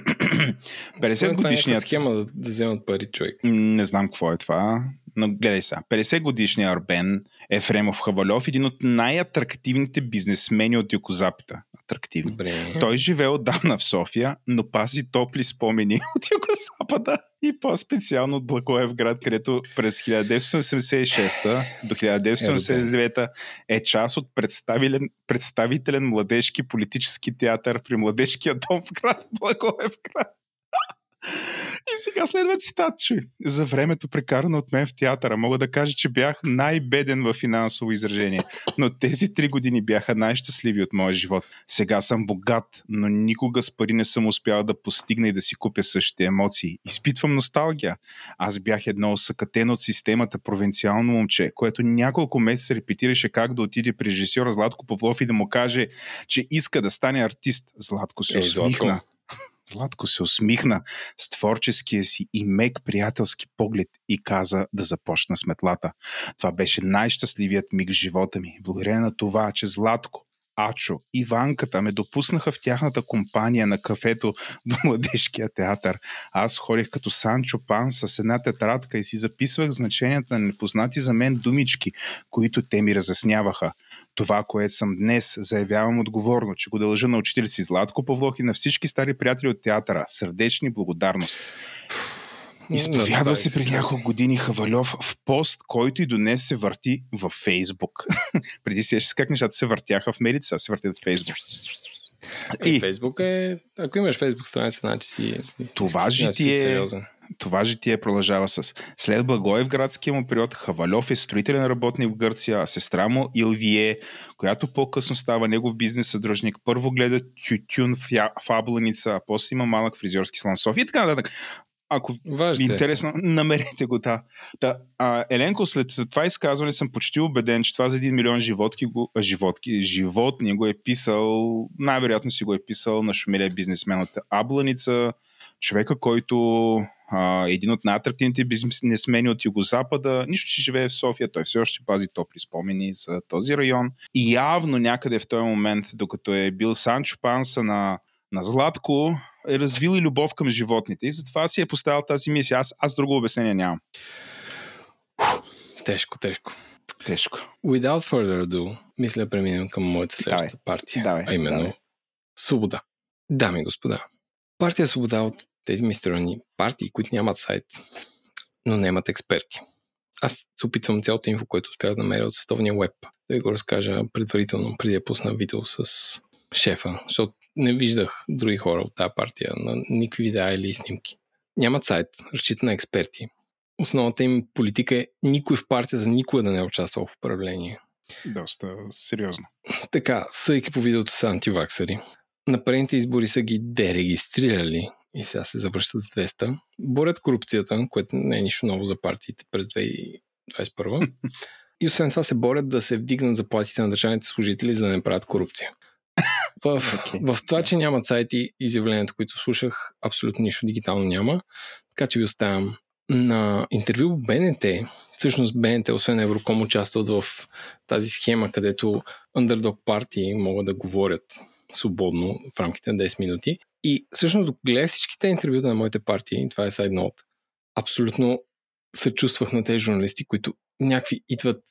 Speaker 1: 50
Speaker 2: Това е
Speaker 1: годишният
Speaker 2: схема да, да вземат пари човек.
Speaker 1: Не знам какво е това, но гледай сега. 50 годишният Арбен Ефремов Хавалев, един от най-атрактивните бизнесмени от Юкозапита. Атрактивни.
Speaker 2: Добре.
Speaker 1: Той живее отдавна в София, но пази топли спомени от Юго-Запада и по-специално от Благоевград, където през 1986 до 1989 е част от представителен, представителен младежки политически театър при Младежкия дом в град Благоевград. И сега следва цитат, чуй. За времето прекарано от мен в театъра мога да кажа, че бях най-беден в финансово изражение. Но тези три години бяха най-щастливи от моя живот. Сега съм богат, но никога с пари не съм успял да постигна и да си купя същите емоции. Изпитвам носталгия. Аз бях едно осъкатено от системата провинциално момче, което няколко месеца репетираше как да отиде при режисьора Златко Павлов и да му каже, че иска да стане артист. Златко се
Speaker 2: Ей, Златко.
Speaker 1: Златко се усмихна с творческия си и мек приятелски поглед и каза да започна с метлата. Това беше най-щастливият миг в живота ми. Благодарение на това, че Златко, Ачо и Ванката ме допуснаха в тяхната компания на кафето до Младежкия театър. Аз ходих като Санчо Пан с една тетрадка и си записвах значенията на непознати за мен думички, които те ми разясняваха. Това, което съм днес, заявявам отговорно, че го дължа на учителя си Златко Павлов и на всички стари приятели от театъра. Сърдечни благодарности. Изповядва се при няколко години Хавалев в пост, който и до днес се върти във Фейсбук. Преди се как нещата се въртяха в медица, сега се въртят в Фейсбук.
Speaker 2: И Фейсбук е... Ако имаш Фейсбук страница, значи си...
Speaker 1: Това
Speaker 2: значи си
Speaker 1: житие,
Speaker 2: сериозен.
Speaker 1: това житие продължава с след Благоевградския му период Хавалев е строителен работник в Гърция, а сестра му Илвие, която по-късно става негов бизнес съдружник, първо гледа тютюн в, Абланица, а после има малък фризьорски салон в София и така нататък. Ако
Speaker 2: Важно
Speaker 1: ви
Speaker 2: е.
Speaker 1: интересно, намерете го. Да. Та, а, Еленко, след това изказване съм почти убеден, че това за един милион животки, го, а, животки, животни го е писал, най-вероятно си го е писал на шумелия бизнесмен от Абланица, човека, който а, един от най-атрактивните бизнесмени от Югозапада. Нищо, че живее в София, той все още пази топли спомени за този район. И явно някъде в този момент, докато е бил Санчо Панса на, на Златко, е развил и любов към животните. И затова си е поставил тази мисия. Аз, аз друго обяснение нямам.
Speaker 2: Тежко, тежко.
Speaker 1: Тежко.
Speaker 2: Without further ado, мисля да преминем към моята следващата
Speaker 1: Давай.
Speaker 2: партия.
Speaker 1: Давай,
Speaker 2: а именно
Speaker 1: давай.
Speaker 2: Свобода. Дами и господа, партия Свобода от тези мистериони партии, които нямат сайт, но нямат експерти. Аз се опитвам цялото инфо, което успях да намеря от световния веб, да ви го разкажа предварително, преди да пусна видео с шефа, защото не виждах други хора от тази партия на никакви видеа или снимки. Нямат сайт, разчита на експерти. Основната им политика е никой в партията никога да не е участвал в управление.
Speaker 1: Доста сериозно.
Speaker 2: Така, съйки по видеото са антиваксари. На предните избори са ги дерегистрирали и сега се завръщат с 200. Борят корупцията, което не е нищо ново за партиите през 2021. и освен това се борят да се вдигнат заплатите на държавните служители, за да не правят корупция. В,
Speaker 1: Okay.
Speaker 2: в това, че нямат сайти, изявленията, които слушах, абсолютно нищо дигитално няма. Така че ви оставям на интервю БНТ. Всъщност БНТ, освен Евроком, участват в тази схема, където underdog партии могат да говорят свободно в рамките на 10 минути. И всъщност, гледах всичките интервюта на моите партии, това е сайд ноут, абсолютно се чувствах на тези журналисти, които някакви идват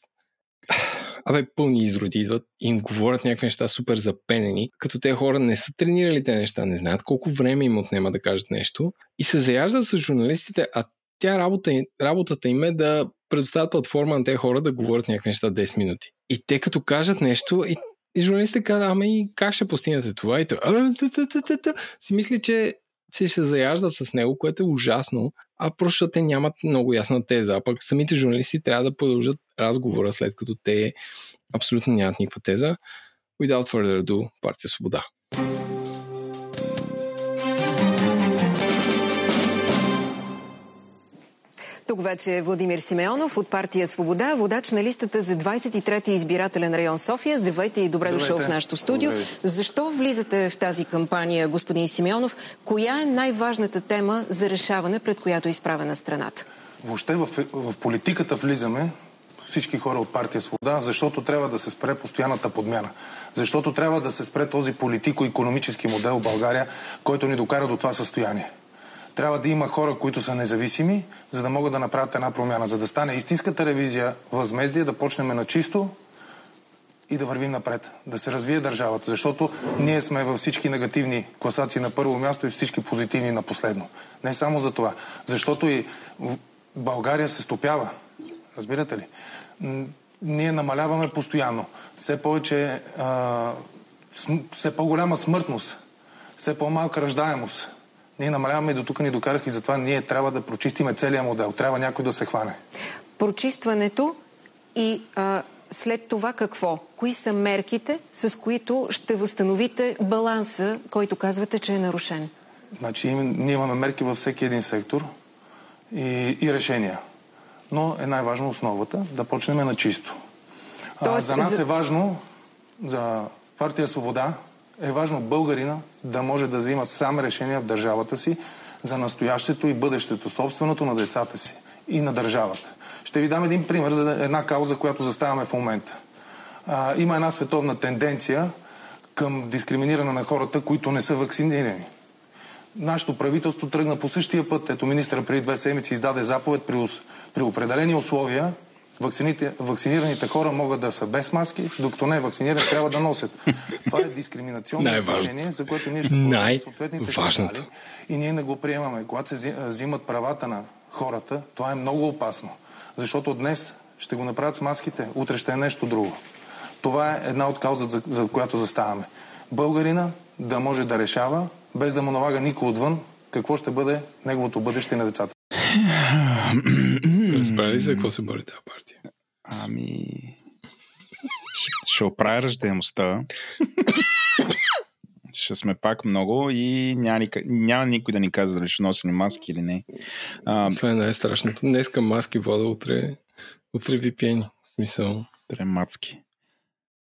Speaker 2: Абе, пълни изроди идват и им говорят някакви неща супер запенени, като те хора не са тренирали тези неща, не знаят колко време им отнема да кажат нещо и се заяждат с журналистите, а тя работа, работата им е да предоставят платформа на тези хора да говорят някакви неща 10 минути. И те като кажат нещо, и, и журналистите казват, ама и как ще постигнете това? И той, «А, та, та, та, та, та». си мисли, че се ще заяждат с него, което е ужасно, а просто те нямат много ясна теза. А пък самите журналисти трябва да продължат разговора, след като те абсолютно нямат никаква теза. Without further ado, партия Свобода.
Speaker 11: Тук вече е Владимир Симеонов от партия Свобода, водач на листата за 23-ти избирателен район София. Здравейте и добре
Speaker 12: Здравейте.
Speaker 11: дошъл в нашото студио.
Speaker 12: Ви.
Speaker 11: Защо влизате в тази кампания, господин Симеонов? Коя е най-важната тема за решаване, пред която е изправена страната?
Speaker 12: Въобще в, в политиката влизаме всички хора от партия Свобода, защото трябва да се спре постоянната подмяна. Защото трябва да се спре този политико-економически модел в България, който ни докара до това състояние. Трябва да има хора, които са независими, за да могат да направят една промяна. За да стане истинската ревизия, възмездие, да почнем на чисто и да вървим напред, да се развие държавата, защото ние сме във всички негативни класации на първо място и всички позитивни на последно. Не само за това, защото и България се стопява. Разбирате ли? Ние намаляваме постоянно. Все повече, а, все по-голяма смъртност, все по-малка ръждаемост. Ние намаляваме и до тук ни докарах и затова ние трябва да прочистиме целия модел. Трябва някой да се хване.
Speaker 11: Прочистването и а, след това какво? Кои са мерките, с които ще възстановите баланса, който казвате, че е нарушен?
Speaker 12: Значи ние имаме мерки във всеки един сектор и, и решения. Но е най-важно основата да почнем на чисто. А,
Speaker 11: Тоест,
Speaker 12: за нас
Speaker 11: за-
Speaker 12: е важно, за партия Свобода, е важно българина да може да взима сам решения в държавата си за настоящето и бъдещето, собственото на децата си и на държавата. Ще ви дам един пример за една кауза, която заставаме в момента. А, има една световна тенденция към дискриминиране на хората, които не са вакцинирани. Нашето правителство тръгна по същия път. Ето министра преди две седмици издаде заповед при, при определени условия. Вакцинираните хора могат да са без маски, докато не вакцинирани трябва да носят. Това е дискриминационно отношение, за което ние ще подадем съответните сигнали и ние не го приемаме. Когато се взи- взимат правата на хората, това е много опасно. Защото днес ще го направят с маските, утре ще е нещо друго. Това е една от каузата, за, за която заставаме. Българина да може да решава, без да му налага никой отвън, какво ще бъде неговото бъдеще на децата.
Speaker 2: Разбрали ли за какво се бори тази партия?
Speaker 1: Ами... Ще, оправя ръждаемостта. Ще сме пак много и няма, няма никой да ни каза дали ще носим маски или не. А,
Speaker 2: Това е най-страшното. Днеска маски вода, утре, утре VPN. В Смисъл.
Speaker 1: Тремацки.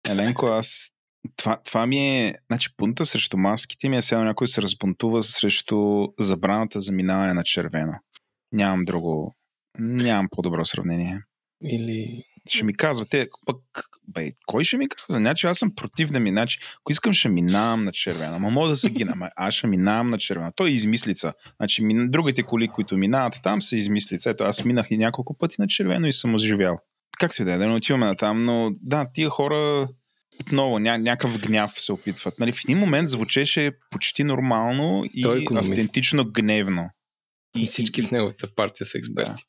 Speaker 1: Еленко, аз това, това ми е... Значи пункта срещу маските ми е сега някой се разбунтува срещу забраната за минаване на червено. Нямам друго... Нямам по-добро сравнение.
Speaker 2: Или...
Speaker 1: Ще ми казвате, пък, бе, кой ще ми казва? Значи аз съм против да ми, значи, ако искам ще минавам на червено, ама мога да се гина, ама аз ще минавам на червено. Той е измислица. Значи, мин... другите коли, които минават там са измислица. Ето, аз минах и няколко пъти на червено и съм оживял. Както и да е, да не отиваме на там, но да, тия хора отново ня, някакъв гняв се опитват. Нали, в един момент звучеше почти нормално и
Speaker 2: Той е
Speaker 1: автентично гневно.
Speaker 2: И всички в неговата партия са експерти.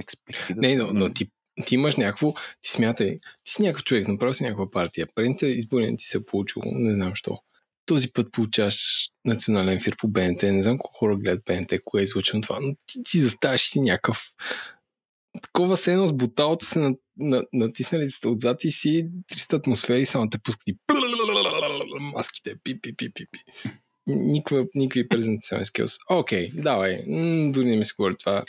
Speaker 1: Експерти да
Speaker 2: Не, но, но ти, ти имаш някакво... Ти смятай, ти си някакъв човек, направи си някаква партия. Предните избори не ти се е получило, не знам що. Този път получаваш национален ефир по БНТ. Не знам колко хора гледат БНТ, кога е излъчено това, но ти, ти заставаш си някакъв такова се едно с буталото се на, на, натиснали сте отзад и си 300 атмосфери, само те пускат и маските, пи, пи, пи, пи, пи. Никаква, никакви презентационни скилс. Окей, давай. М, дори не ми се говори това.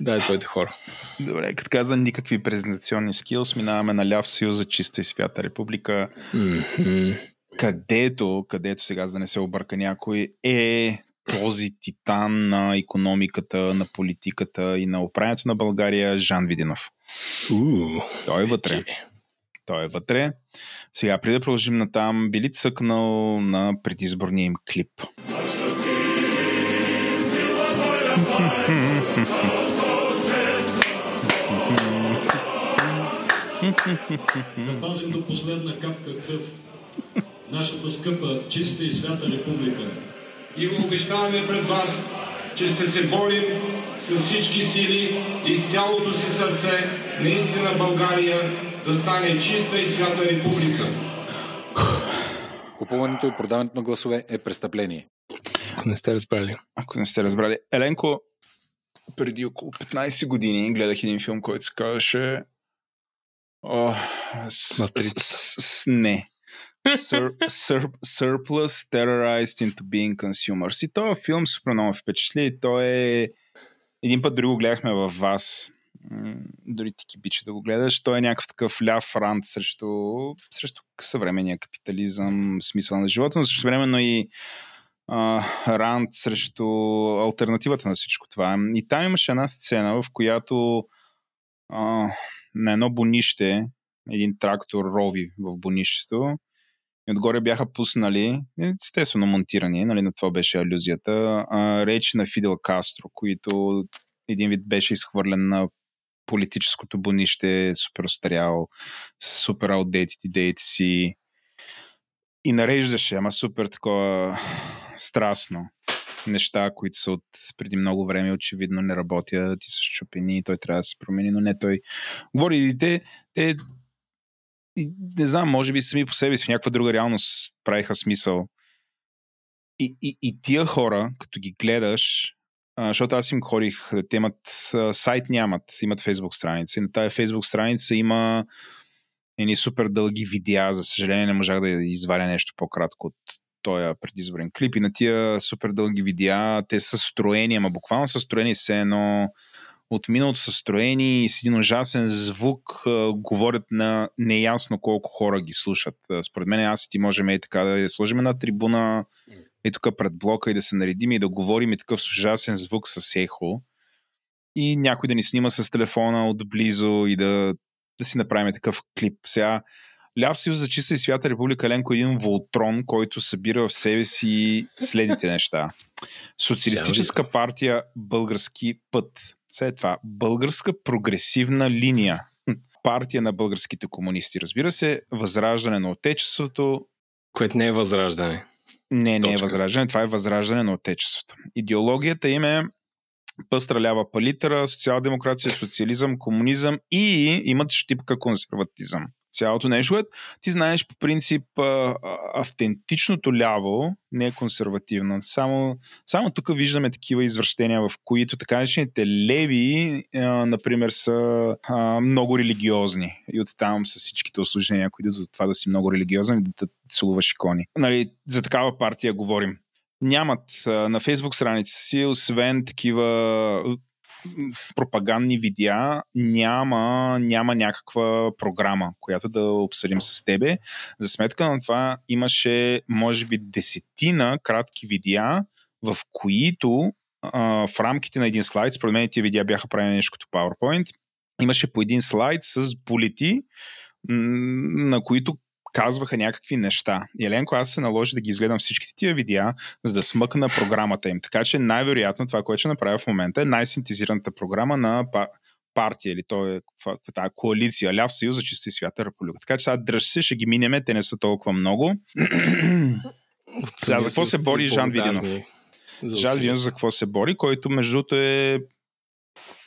Speaker 2: Дай твоите хора.
Speaker 1: Добре, като каза никакви презентационни скилс, минаваме на ляв съюз за чиста и свята република,
Speaker 2: Mm-hmm.
Speaker 1: където, където сега, за да не се обърка някой, е този титан на економиката, на политиката и на управянето на България Жан Видинов.
Speaker 2: Uh,
Speaker 1: Той е вътре. Той е вътре. Сега, преди да продължим на там, били цъкнал на предизборния им клип.
Speaker 13: Да пазим до последна капка кръв нашата скъпа, чиста и свята република.
Speaker 14: И го обещаваме пред вас, че ще се борим с всички сили и с цялото си сърце наистина България да стане чиста и свята република.
Speaker 15: Купуването и продаването на гласове е престъпление.
Speaker 2: Ако не сте разбрали.
Speaker 1: Ако не сте разбрали. Еленко, преди около 15 години гледах един филм, който се казваше О, с, с, с, не. Sur, sur, surplus Terrorized into Being Consumers. И този филм супер много впечатли. Той е... Един път дори го гледахме във вас. Дори ти кипичи да го гледаш. Той е някакъв такъв ляв рант срещу, срещу съвременния капитализъм, смисъл на живота, но също времено и а, рант срещу альтернативата на всичко това. И там имаше една сцена, в която а, на едно бонище, един трактор рови в бонището и отгоре бяха пуснали, естествено монтирани, нали, на това беше алюзията, а, речи на Фидел Кастро, които един вид беше изхвърлен на политическото бонище, супер остарял, с супер outdated идеите си и нареждаше, ама супер такова страстно неща, които са от преди много време очевидно не работят и са щупени и той трябва да се промени, но не той. Говори и те, те и, не знам, може би сами по себе си в някаква друга реалност правиха смисъл. И, и, и тия хора, като ги гледаш, защото аз им ходих, те имат сайт нямат, имат фейсбук страница. И на тази фейсбук страница има едни супер дълги видеа, за съжаление не можах да изваря нещо по-кратко от този предизборен клип. И на тия супер дълги видеа, те са строени, ама буквално са строени все едно от миналото са строени и с един ужасен звук говорят на неясно колко хора ги слушат. Според мен аз и ти можем и така да я сложим на трибуна и тук пред блока и да се наредим и да говорим и такъв с ужасен звук с ехо и някой да ни снима с телефона отблизо и да, да си направим такъв клип. Сега Ляв съюз за чиста и свята република Ленко е един волтрон, който събира в себе си следните неща. Социалистическа партия Български път. След това Българска прогресивна линия. Партия на българските комунисти. Разбира се, Възраждане на Отечеството.
Speaker 2: Което не е възраждане.
Speaker 1: Не, не е възраждане, това е възраждане на Отечеството. Идеологията им е пъстра лява палитра, социал-демокрация, социализъм, комунизъм и имат щипка консерватизъм. Цялото нещо. Ти знаеш по принцип автентичното ляво не е консервативно. Само, само тук виждаме такива извращения, в които така наречените леви, например, са много религиозни. И оттам с всичките осложнения, които до това да си много религиозен и да целуваш икони. Нали, за такава партия говорим нямат на фейсбук страница си, освен такива пропагандни видеа, няма, няма някаква програма, която да обсъдим с тебе. За сметка на това имаше, може би, десетина кратки видеа, в които а, в рамките на един слайд, според мен тия видеа бяха правени нещо като PowerPoint, имаше по един слайд с полити, на които казваха някакви неща. Еленко, аз се наложи да ги изгледам всичките тия видеа, за да смъкна програмата им. Така че най-вероятно това, което ще направя в момента е най-синтезираната програма на партия или то е тази коалиция, Ляв съюз за чиста и свята република. Така че сега дръж се, ще ги минеме, те не са толкова много. сега за какво се бори Жан Видинов? Жан Видинов за какво се бори, който между другото е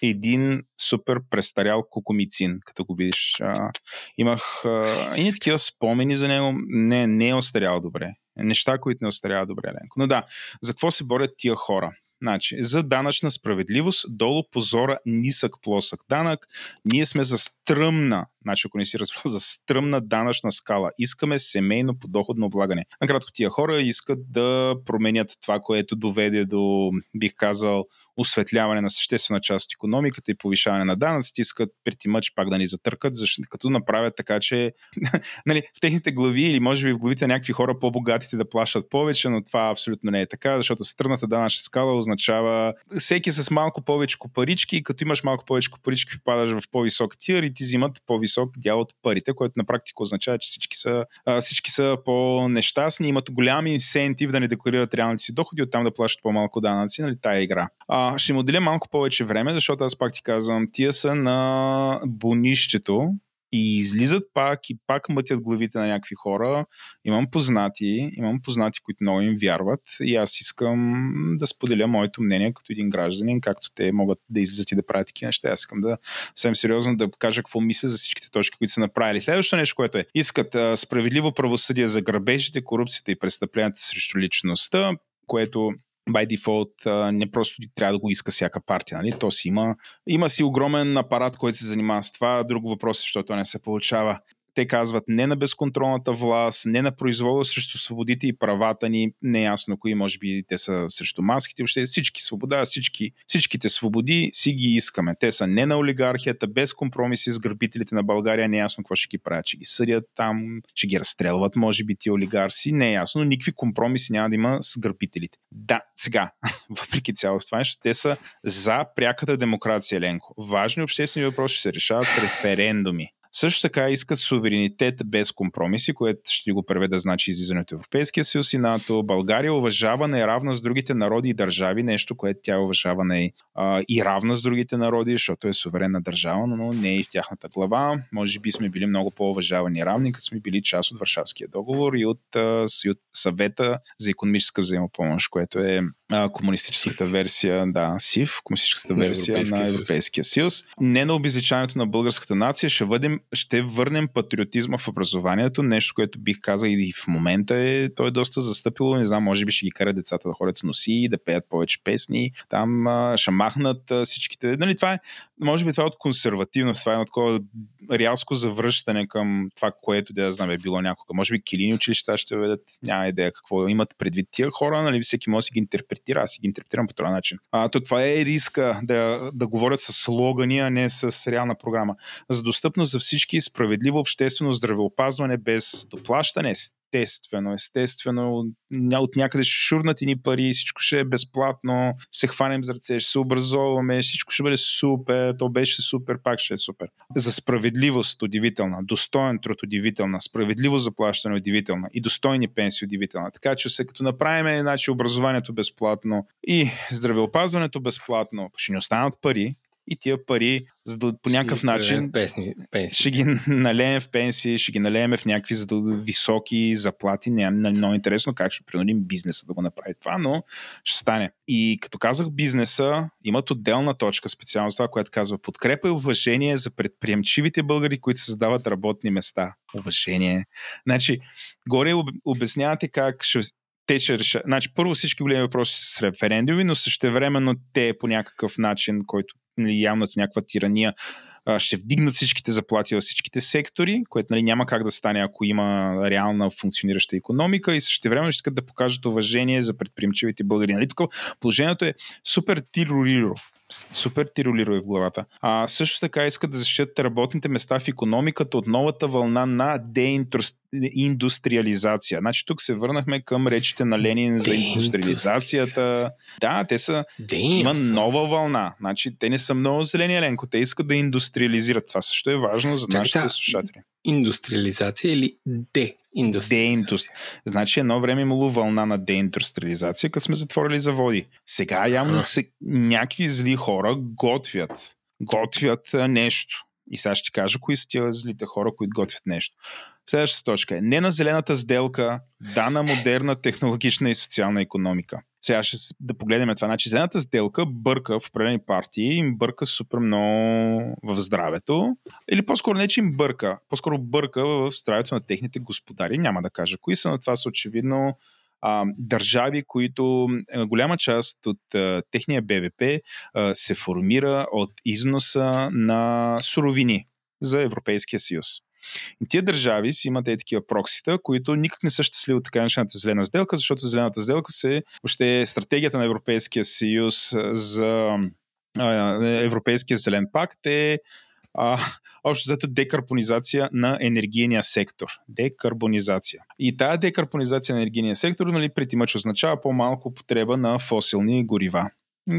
Speaker 1: един супер престарял кукумицин, като го видиш. А, имах а, и такива спомени за него. Не, не е остарял добре. Неща, които не остаряват добре, Ленко. Но да, за какво се борят тия хора? Значи, за данъчна справедливост, долу позора нисък плосък данък. Ние сме за стръмна, значи ако не си разбрал, за стръмна данъчна скала. Искаме семейно подоходно облагане. Накратко, тия хора искат да променят това, което доведе до, бих казал, осветляване на съществена част от економиката и повишаване на данъците, искат прети мъч пак да ни затъркат, защото като направят така, че нали, в техните глави или може би в главите на някакви хора по-богатите да плащат повече, но това абсолютно не е така, защото стръмната данъчна скала означава всеки с малко повече парички и като имаш малко повече парички, попадаш в по-висок тир и ти взимат по-висок дял от парите, което на практика означава, че всички са, всички са по-нещастни, имат голям инсентив да не декларират реалните си доходи, оттам да плащат по-малко данъци, нали, тая игра. А, ще им отделя малко повече време, защото аз пак ти казвам, тия са на бонището и излизат пак и пак мътят главите на някакви хора. Имам познати, имам познати, които много им вярват и аз искам да споделя моето мнение като един гражданин, както те могат да излизат и да правят такива неща. Аз искам да съвсем сериозно да кажа какво мисля за всичките точки, които са направили. Следващото нещо, което е, искат а, справедливо правосъдие за грабежите, корупцията и престъпленията срещу личността, което by default не просто трябва да го иска всяка партия. Нали? То си има, има си огромен апарат, който се занимава с това. Друг въпрос е, защото не се получава те казват не на безконтролната власт, не на произвола срещу свободите и правата ни, неясно кои, може би те са срещу маските, въобще всички свобода, всички, всичките свободи си ги искаме. Те са не на олигархията, без компромиси с грабителите на България, неясно какво ще ги правят, ще ги съдят там, ще ги разстрелват, може би ти олигарси, не е никакви компромиси няма да има с грабителите. Да, сега, въпреки цялото това нещо, те са за пряката демокрация, Ленко. Важни обществени въпроси ще се решават с референдуми. Също така искат суверенитет без компромиси, което ще го преведа значи излизане от Европейския съюз и НАТО. България уважавана е равна с другите народи и държави, нещо, което тя уважава не а, и равна с другите народи, защото е суверенна държава, но не е и в тяхната глава. Може би сме били много по-уважавани равни, като сме били част от Варшавския договор и от, и от съвета за економическа взаимопомощ, което е а, комунистическата СИФ. версия, да, СИФ, комунистическата на версия Европейския на Европейския съюз. съюз. Не на обезличаването на българската нация, ще, въдем, ще върнем патриотизма в образованието, нещо, което бих казал и в момента е, то е доста застъпило, не знам, може би ще ги кара децата да ходят с носи, да пеят повече песни, там а, ще махнат а, всичките. Нали, това е, може би това е от консервативно, това е от такова рязко завръщане към това, което да знам е било някога. Може би килини училища ще ведат, няма идея какво имат предвид тия хора, нали, всеки може да си ги интерпретира, аз си ги интерпретирам по този начин. А, то това е риска да, да говорят с слогани, а не с реална програма. За достъпност за всички, справедливо обществено здравеопазване без доплащане, естествено, естествено, от някъде ще шурнат и ни пари, всичко ще е безплатно, се хванем за ръце, ще се образоваме, всичко ще бъде супер, то беше супер, пак ще е супер. За справедливост удивителна, достоен труд удивителна, справедливо заплащане удивителна и достойни пенсии удивителна. Така че се като направим значи, образованието безплатно и здравеопазването безплатно, ще ни останат пари, и тия пари, за да по някакъв начин
Speaker 2: песни, пенсии.
Speaker 1: ще ги налеем в пенсии, ще ги налеем в някакви задъл- високи заплати. Не е много интересно как ще принудим бизнеса да го направи това, но ще стане. И като казах бизнеса, имат отделна точка специално за това, което казва подкрепа и уважение за предприемчивите българи, които създават работни места. Уважение. Значи, горе об- обяснявате как ще те ще решат. Значи, първо всички големи въпроси са с референдуми, но същевременно те по някакъв начин, който нали, явно с някаква тирания, ще вдигнат всичките заплати във всичките сектори, което нали, няма как да стане, ако има реална функционираща економика и същевременно ще искат да покажат уважение за предприемчивите българи. Нали? Тук положението е супер тирорило. Супер тиролиро е в главата. А също така искат да защитят работните места в економиката от новата вълна на деиндустриализация. Значи тук се върнахме към речите на Ленин за индустриализацията. Да, те са... Има нова вълна. Значи те не са много зелени, Еленко. Те искат да индустриализират. Това също е важно за
Speaker 2: Чакай,
Speaker 1: нашите слушатели.
Speaker 2: Индустриализация или деиндустриализация?
Speaker 1: Деиндустри... Значи едно време имало вълна на деиндустриализация, като сме затворили заводи. Сега явно се... някакви зли хора готвят. Готвят нещо. И сега ще кажа кои са тия злите хора, които готвят нещо. Следващата точка е не на зелената сделка, да на модерна технологична и социална економика. Сега ще да погледнем това. Значи, зелената сделка бърка в определени партии, им бърка супер много в здравето. Или по-скоро не, че им бърка, по-скоро бърка в здравето на техните господари. Няма да кажа кои са, но това са очевидно а, държави, които а, голяма част от а, техния БВП а, се формира от износа на суровини за Европейския съюз. И тия държави си имат е такива проксита, които никак не са щастливи от така наречената зелена сделка, защото зелената сделка се въобще е стратегията на Европейския съюз за а, Европейския зелен пакт е а, общо взето декарбонизация на енергийния сектор. Декарбонизация. И тази декарбонизация на енергийния сектор нали, преди мъч означава по-малко употреба на фосилни горива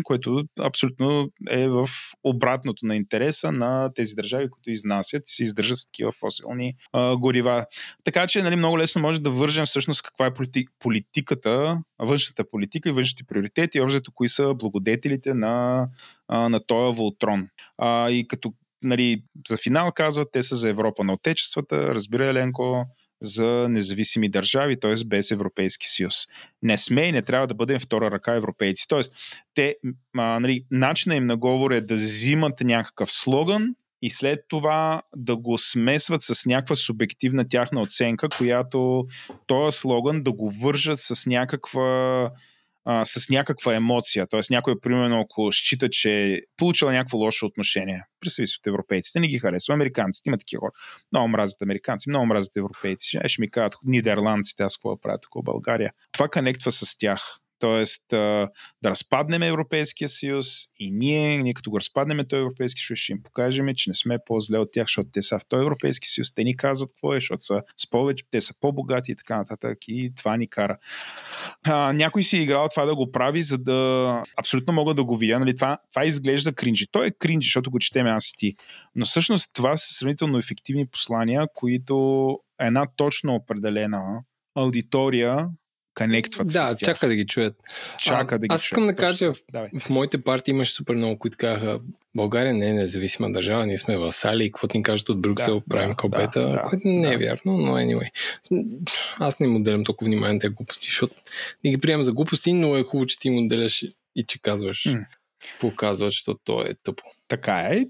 Speaker 1: което абсолютно е в обратното на интереса на тези държави, които изнасят и се издържат с такива фосилни а, горива. Така че нали, много лесно може да вържем всъщност каква е полити- политиката, външната политика и външните приоритети, и общо кои са благодетелите на, а, на този Волтрон. А, и като нали, за финал казват, те са за Европа на отечествата, разбира Еленко, за независими държави, т.е. без Европейски съюз. Не сме и не трябва да бъдем втора ръка европейци. Т.е. те, а, нали, начина им на говор е да взимат някакъв слоган и след това да го смесват с някаква субективна тяхна оценка, която този слоган да го вържат с някаква а, с някаква емоция. Тоест някой, примерно, ако счита, че е получил някакво лошо отношение, представи си от европейците, не ги харесва. Американците има такива хора. Много мразят американци, много мразят европейци. Ще, ми кажат нидерландците, аз какво правя тук в България. Това конектва с тях. Тоест да разпаднем Европейския съюз и ние, ние като го разпаднем този Европейски съюз, ще им покажем, че не сме по-зле от тях, защото те са в този Европейски съюз, те ни казват какво е, защото са с повече, те са по-богати и така нататък и това ни кара. А, някой си е играл това да го прави, за да абсолютно мога да го видя. Нали? Това, това изглежда кринджи. Той е кринджи, защото го четеме аз и ти. Но всъщност това са сравнително ефективни послания, които една точно определена аудитория конектват
Speaker 2: Да,
Speaker 1: с тях.
Speaker 2: чака да ги чуят.
Speaker 1: Чака
Speaker 2: а,
Speaker 1: да ги
Speaker 2: Аз искам да кажа, в,
Speaker 1: Давай.
Speaker 2: в моите партии имаше супер много, които казаха България не е независима държава, ние сме васали и каквото ни кажат от Брюксел,
Speaker 1: Да,
Speaker 2: правим
Speaker 1: да,
Speaker 2: копета,
Speaker 1: да,
Speaker 2: което не е
Speaker 1: да.
Speaker 2: вярно, но anyway. Аз не им отделям толкова внимание на тези глупости, защото не ги приемам за глупости, но е хубаво, че ти им отделяш и че казваш
Speaker 1: М.
Speaker 2: казваш, защото то е тъпо.
Speaker 1: Така е.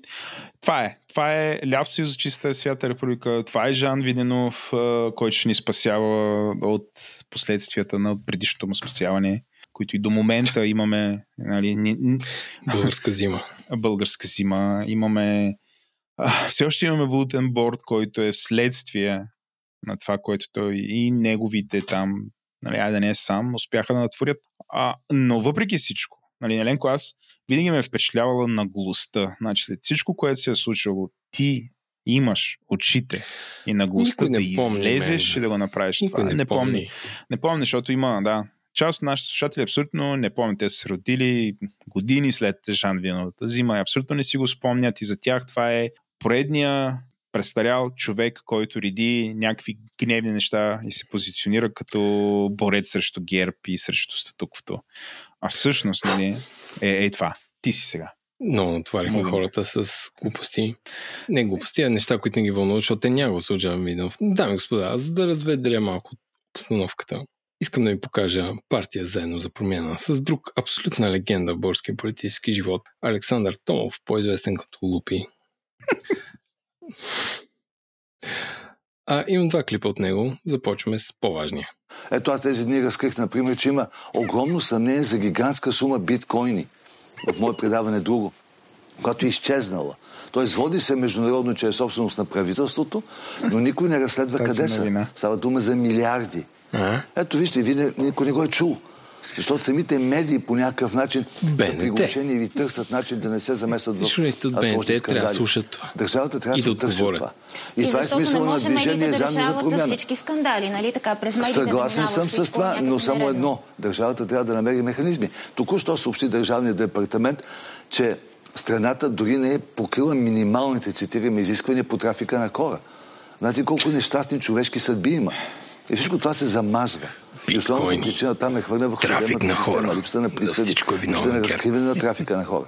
Speaker 1: Това е. Това е Ляв съюз за чиста и свята република. Това е Жан Виденов, който ще ни спасява от последствията на предишното му спасяване, които и до момента имаме нали, ни, ни,
Speaker 2: Българска зима.
Speaker 1: българска зима. Имаме все още имаме валутен борт, който е вследствие на това, което той и неговите там, нали, айде да не е сам, успяха да натворят. А, но въпреки всичко, нали, Еленко, аз винаги ме е впечатлявала наглостта. Значи след всичко, което се е случило, ти имаш очите и наглостта да излезеш
Speaker 2: мен.
Speaker 1: и да го направиш
Speaker 2: Никой
Speaker 1: това.
Speaker 2: не
Speaker 1: не помни.
Speaker 2: помни.
Speaker 1: Не помни, защото има, да, част от нашите слушатели абсолютно не помнят. Те са се родили години след Жан Виновата зима и абсолютно не си го спомнят и за тях това е поредния престарял човек, който реди някакви гневни неща и се позиционира като борец срещу герб и срещу статуквото. А всъщност, нали, е, е това. Ти си сега.
Speaker 2: Но натоварихме
Speaker 1: Мога.
Speaker 2: хората с глупости. Не глупости, а неща, които не ги вълнуват, защото те няма го служавам Виденов. Дами и господа, за да разведря малко обстановката, искам да ви покажа партия заедно за промяна с друг абсолютна легенда в българския политически живот. Александър Томов, по-известен като Лупи. А, имам два клипа от него. Започваме с по-важния.
Speaker 16: Ето аз тези дни разкрих, например, че има огромно съмнение за гигантска сума биткоини. В мое предаване друго, която е изчезнала. Тоест води се международно, че е собственост на правителството, но никой не разследва
Speaker 1: Тази
Speaker 16: къде са. Става дума за милиарди.
Speaker 2: А?
Speaker 16: Ето вижте, вие никой не го е чул. Защото самите медии по някакъв начин са
Speaker 2: БНТ.
Speaker 16: приглушени и ви търсят начин да не се замесват в
Speaker 2: Журналистите от БНТ трябва да слушат това.
Speaker 16: Държавата трябва
Speaker 2: И
Speaker 16: да
Speaker 2: да отговорят.
Speaker 16: това.
Speaker 17: И,
Speaker 16: И, това е смисъл на движение
Speaker 17: да
Speaker 16: заедно за промяна.
Speaker 17: всички скандали, нали така? През медиите
Speaker 16: Съгласен
Speaker 17: минава
Speaker 16: съм с това, но само
Speaker 17: нередно.
Speaker 16: едно. Държавата трябва да намери механизми. Току-що съобщи Държавният департамент, че страната дори не е покрила минималните, цитираме, изисквания по трафика на хора. Знаете колко нещастни човешки съдби има. И всичко това се замазва. И основната причина там е хвърля върху
Speaker 2: Трафик на
Speaker 16: система,
Speaker 2: хора.
Speaker 16: липсата на присъди,
Speaker 2: всичко е
Speaker 16: липсата на разкриване на трафика на хора.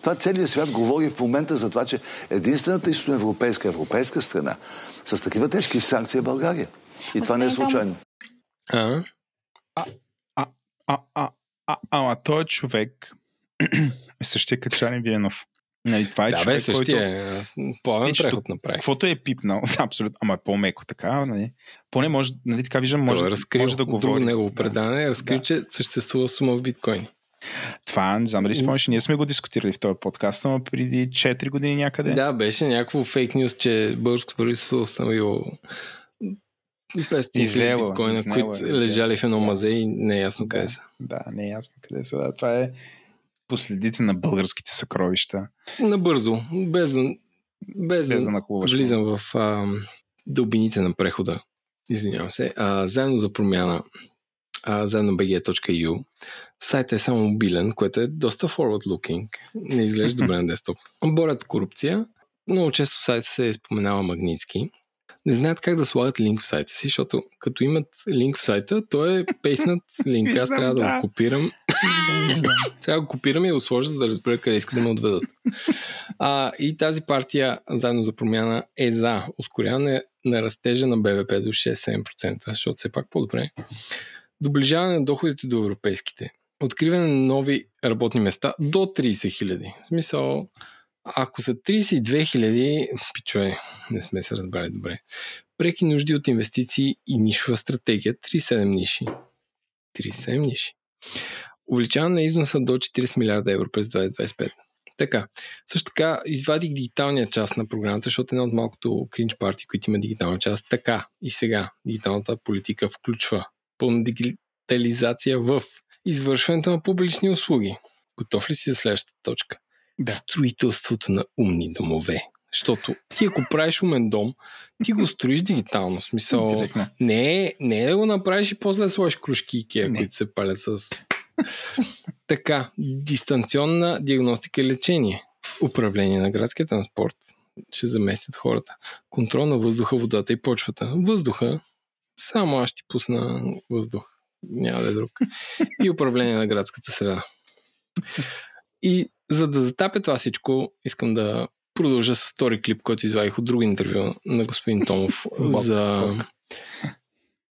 Speaker 16: Това целият свят говори в момента за това, че единствената източноевропейска европейска страна с такива тежки санкции е България. И това не е случайно.
Speaker 2: А?
Speaker 1: А, а, а, ама той човек е същия Качарин Виенов. Нали, това е
Speaker 2: Да, бе,
Speaker 1: човек,
Speaker 2: същия
Speaker 1: който...
Speaker 2: е. Плавен
Speaker 1: Виж,
Speaker 2: преход
Speaker 1: тук,
Speaker 2: направих.
Speaker 1: Каквото е пипнал, абсолютно, ама по-меко така, нали? Поне може, нали, така виждам, може,
Speaker 2: е разкрил
Speaker 1: може да
Speaker 2: от друго
Speaker 1: говори.
Speaker 2: негово предание, е разкрил, че съществува сума в биткоини.
Speaker 1: Това, не знам дали спомняш, ние сме го дискутирали в този подкаст, ама преди 4 години някъде.
Speaker 2: Да, беше някакво фейк нюз, че българското правителство е установило 500
Speaker 1: Изело,
Speaker 2: хиляди биткоина,
Speaker 1: е,
Speaker 2: които лежали в едно мазе и не е ясно къде са.
Speaker 1: Да, не е ясно къде са. Да, това е последите на българските съкровища.
Speaker 2: Набързо, без да, без
Speaker 1: Без
Speaker 2: да влизам в а, дълбините на прехода. Извинявам се. А, заедно за промяна, а, заедно bg.eu. Сайтът е само мобилен, което е доста forward-looking. Не изглежда добре на десктоп. Борят корупция. Много често сайта се споменава Магницки. Не знаят как да слагат линк в сайта си, защото като имат линк в сайта, той е пейснат линк. Аз трябва да,
Speaker 1: да.
Speaker 2: го копирам. Трябва да го копирам и го сложа, за да разбера къде иска да ме отведат. А, и тази партия, заедно за промяна, е за ускоряване на растежа на БВП до 6-7%, защото все пак по-добре. Доближаване на доходите до европейските. Откриване на нови работни места до 30 хиляди. В смисъл, ако са 32 хиляди, пичове, не сме се разбрали добре. Преки нужди от инвестиции и нишова стратегия. 37 ниши. 37 ниши. Увеличаване на износа до 40 милиарда евро през 2025. Така. Също така извадих дигиталния част на програмата, защото една от малкото кринч парти, които има дигитална част. Така и сега дигиталната политика включва пълна дигитализация в извършването на публични услуги. Готов ли си за следващата точка? Да. Строителството на умни домове. Защото ти ако правиш умен дом, ти го строиш дигитално. Смисъл,
Speaker 1: Директно.
Speaker 2: не е, не е да го направиш и после да сложиш кружки Икеа, които се палят с... така, дистанционна диагностика и лечение. Управление на градския транспорт. Ще заместят хората. Контрол на въздуха, водата и почвата. Въздуха, само аз ще пусна въздух. Няма да е друг. И управление на градската среда. И за да затапя това всичко, искам да продължа с втори клип, който извадих от друго интервю на господин Томов за...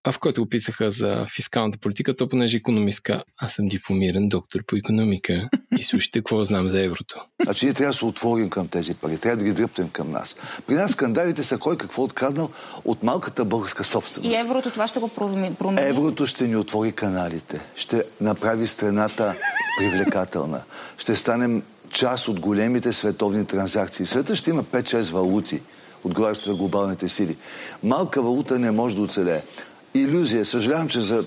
Speaker 2: А в който го писаха за фискалната политика, то понеже економистка, аз съм дипломиран доктор по економика и слушайте какво знам за еврото.
Speaker 16: Значи ние трябва да се отворим към тези пари, трябва да ги дръпнем към нас. При нас скандалите са кой какво откраднал от малката българска собственост.
Speaker 17: И еврото това ще го промени. промени.
Speaker 16: Еврото ще ни отвори каналите, ще направи страната привлекателна, ще станем част от големите световни транзакции. Света ще има 5-6 валути, отговарящи за глобалните сили. Малка валута не може да оцелее. Иллюзия. Съжалявам, че за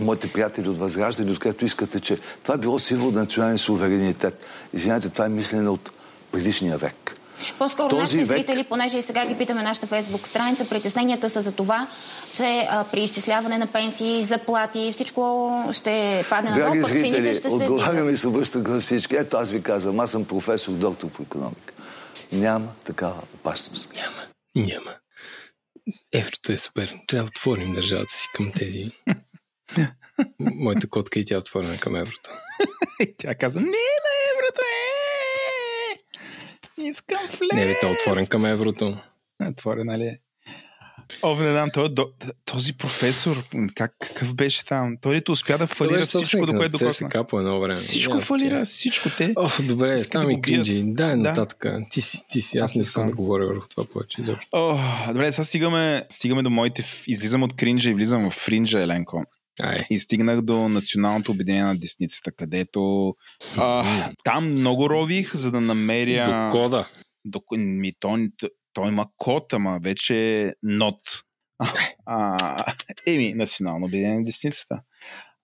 Speaker 16: моите приятели от Възраждане, откъдето искате, че това било символ на национален суверенитет. Извинявайте, това е мислене от предишния век.
Speaker 17: По-скоро
Speaker 16: Този
Speaker 17: нашите
Speaker 16: век-
Speaker 17: зрители, понеже и сега ги питаме нашата фейсбук страница, притесненията са за това, че а, при изчисляване на пенсии, заплати, всичко ще падне надолу,
Speaker 16: Драги
Speaker 17: пък цените
Speaker 16: зрители,
Speaker 17: ще се
Speaker 16: отговарям и се обръщам към всички. Ето аз ви казвам, аз съм професор, доктор по економика. Няма такава опасност.
Speaker 2: Няма. Няма. Еврото е супер. Трябва да отворим държавата си към тези. Моята котка и тя е отворена към еврото.
Speaker 1: Тя каза, не на еврото е! Искам в лев.
Speaker 2: Не, бе, е отворен към еврото.
Speaker 1: Отворен, нали? О, не знам, този, този професор, как, какъв беше там? Той ли успя да фалира всичко, до което докосна?
Speaker 2: По едно време.
Speaker 1: Всичко yeah, фалира, всичко те.
Speaker 2: О, добре, става
Speaker 1: да
Speaker 2: ми
Speaker 1: го бият.
Speaker 2: кринджи. Дай
Speaker 1: Да.
Speaker 2: нататък. Ти си, ти си. Аз не искам да говоря върху това повече изобщо.
Speaker 1: О, добре, сега стигаме, стигаме до моите... Излизам от кринджа и влизам в фринджа, Еленко.
Speaker 2: Ай.
Speaker 1: И стигнах до Националното обединение на десницата, където а, там много рових, за да намеря...
Speaker 2: До кода.
Speaker 1: До, ми, той, той има код, ама вече е нот. А, еми, Национално обединение на десницата.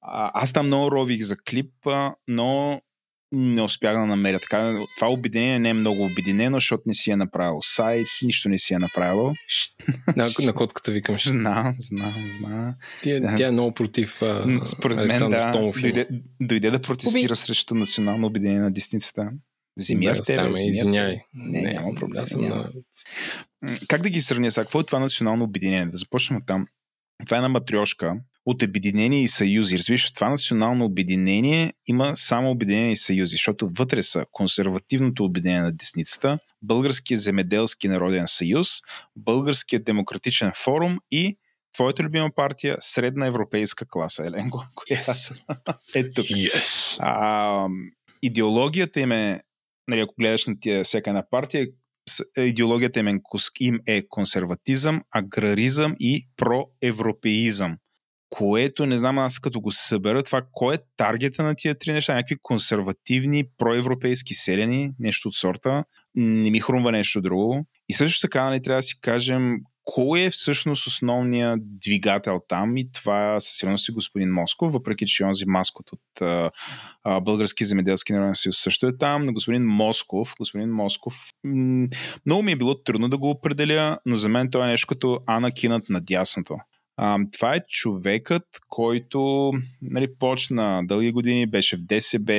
Speaker 1: А, аз там много рових за клип, а, но не успях да намеря. Така, това обединение не е много обединено, защото не си е направил сайт, нищо не си е направил.
Speaker 2: На, на котката викам.
Speaker 1: Знам, знам, знам.
Speaker 2: Тя, тя е много против а,
Speaker 1: Според мен,
Speaker 2: Александър
Speaker 1: да,
Speaker 2: Томов.
Speaker 1: дойде, дойде да протестира срещу Национално обединение на десницата. Вземи я
Speaker 2: Добре,
Speaker 1: в тебе.
Speaker 2: оставяме,
Speaker 1: вземи я в
Speaker 2: извинявай.
Speaker 1: тебе. Не,
Speaker 2: Не,
Speaker 1: няма проблем.
Speaker 2: аз съм
Speaker 1: няма.
Speaker 2: на-
Speaker 1: Как да ги сравня сега? Какво е това национално обединение? Да започнем от там. Това е една матрешка от обединение и съюзи. Разбираш, в това национално обединение има само обединение и съюзи, защото вътре са консервативното обединение на десницата, Българския земеделски народен съюз, Българския демократичен форум и твоята любима партия Средна европейска класа, Еленко. Yes. е тук.
Speaker 2: Yes.
Speaker 1: А, идеологията им е, нали, ако гледаш на тия всяка една партия, идеологията е, им е консерватизъм, аграризъм и проевропеизъм. Което не знам аз като го събера, това кой е таргета на тия три неща? Някакви консервативни, проевропейски селени, нещо от сорта. Не ми хрумва нещо друго. И също така, нали, трябва да си кажем кой е всъщност основният двигател там и това със сигурност е господин Москов, въпреки че онзи маскот от а, а, Български земеделски народен съюз също е там, на господин Москов. Господин Москов, м- много ми е било трудно да го определя, но за мен той е нещо като Анакинът на дясното. А, това е човекът, който нали, почна дълги години, беше в ДСБ,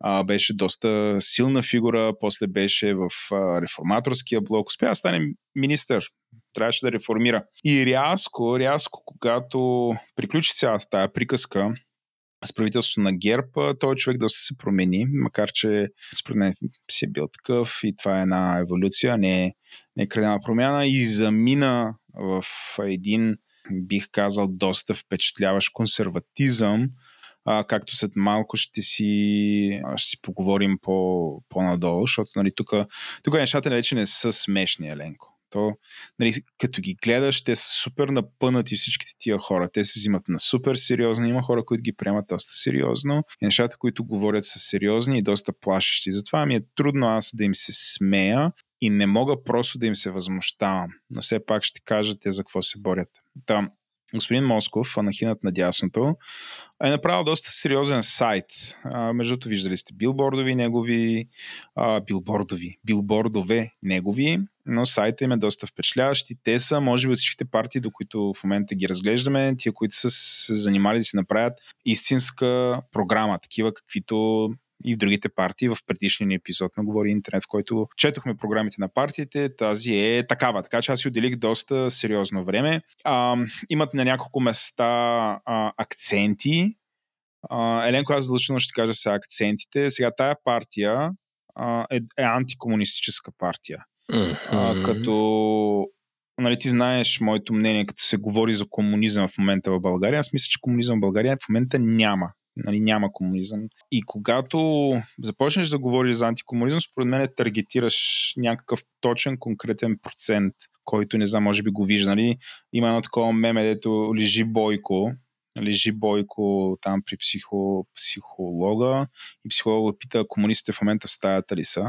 Speaker 1: а, беше доста силна фигура, после беше в а, реформаторския блок, успя да стане министър, трябваше да реформира. И рязко, рязко, когато приключи цялата тая приказка с правителството на ГЕРБ, той човек доста се промени, макар че според мен си е бил такъв и това е една еволюция, не не е кардинална промяна и замина в един, бих казал, доста впечатляващ консерватизъм, а, както след малко ще си, ще си поговорим по, по-надолу, защото нали, тук, тук нещата вече не са смешни, Еленко. То, нали, като ги гледаш, те са супер напънати всичките тия хора. Те се взимат на супер сериозно. Има хора, които ги приемат доста сериозно. И нещата, които говорят са сериозни и доста плашещи. Затова ми е трудно аз да им се смея и не мога просто да им се възмущавам. Но все пак ще кажа те за какво се борят. Там, господин Москов, анахинът на дясното, е направил доста сериозен сайт. А, между другото, виждали сте билбордови негови, а, билбордови, билбордове негови, но сайта им е доста впечатляващ и те са, може би, от всичките партии, до които в момента ги разглеждаме, тия, които са се занимали да си направят истинска програма, такива каквито и в другите партии в предишния ни епизод на Говори Интернет, в който четохме програмите на партиите, тази е такава. Така че аз си отделих доста сериозно време. А, имат на няколко места а, акценти. А, Еленко, аз задължително ще кажа сега акцентите. Сега тая партия а, е, е антикомунистическа партия. А, като нали, ти знаеш моето мнение, като се говори за комунизъм в момента в България, аз мисля, че комунизъм в България в момента няма. Нали, няма комунизъм. И когато започнеш да говориш за антикомунизъм, според мен таргетираш някакъв точен, конкретен процент, който не знам, може би го виждали. Има едно такова меме, дето лежи Бойко, лежи Бойко там при психо, психолога и психолога пита комунистите в момента в стаята ли са.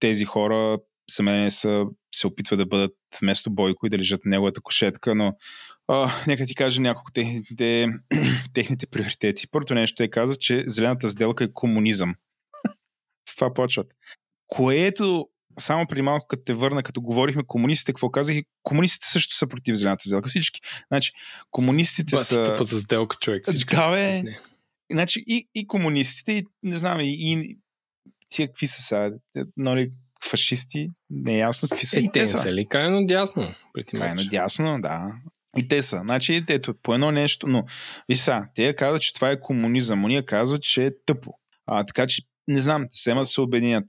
Speaker 1: Тези хора за мен са, се опитват да бъдат вместо Бойко и да лежат на неговата кошетка, но а, нека ти кажа няколко техните, техните приоритети. Първото нещо е каза, че зелената сделка е комунизъм. С това почват. Което само преди малко, като те върна, като говорихме комунистите, какво казах, комунистите също са против зелената сделка. Всички. Значи, комунистите
Speaker 2: Ба,
Speaker 1: са...
Speaker 2: тъпа за сделка, човек. Всички
Speaker 1: да, бе. Значи, и, и комунистите, и не знам, и, и тия какви са сега, нали, фашисти, не е ясно какви са.
Speaker 2: Е,
Speaker 1: и
Speaker 2: те не са ли крайно дясно?
Speaker 1: Крайно дясно, да. И те са. Значи, ето, по едно нещо, но виж сега, те казват, че това е комунизъм, уния казват, че е тъпо. А, така че, не знам, се да се обединят.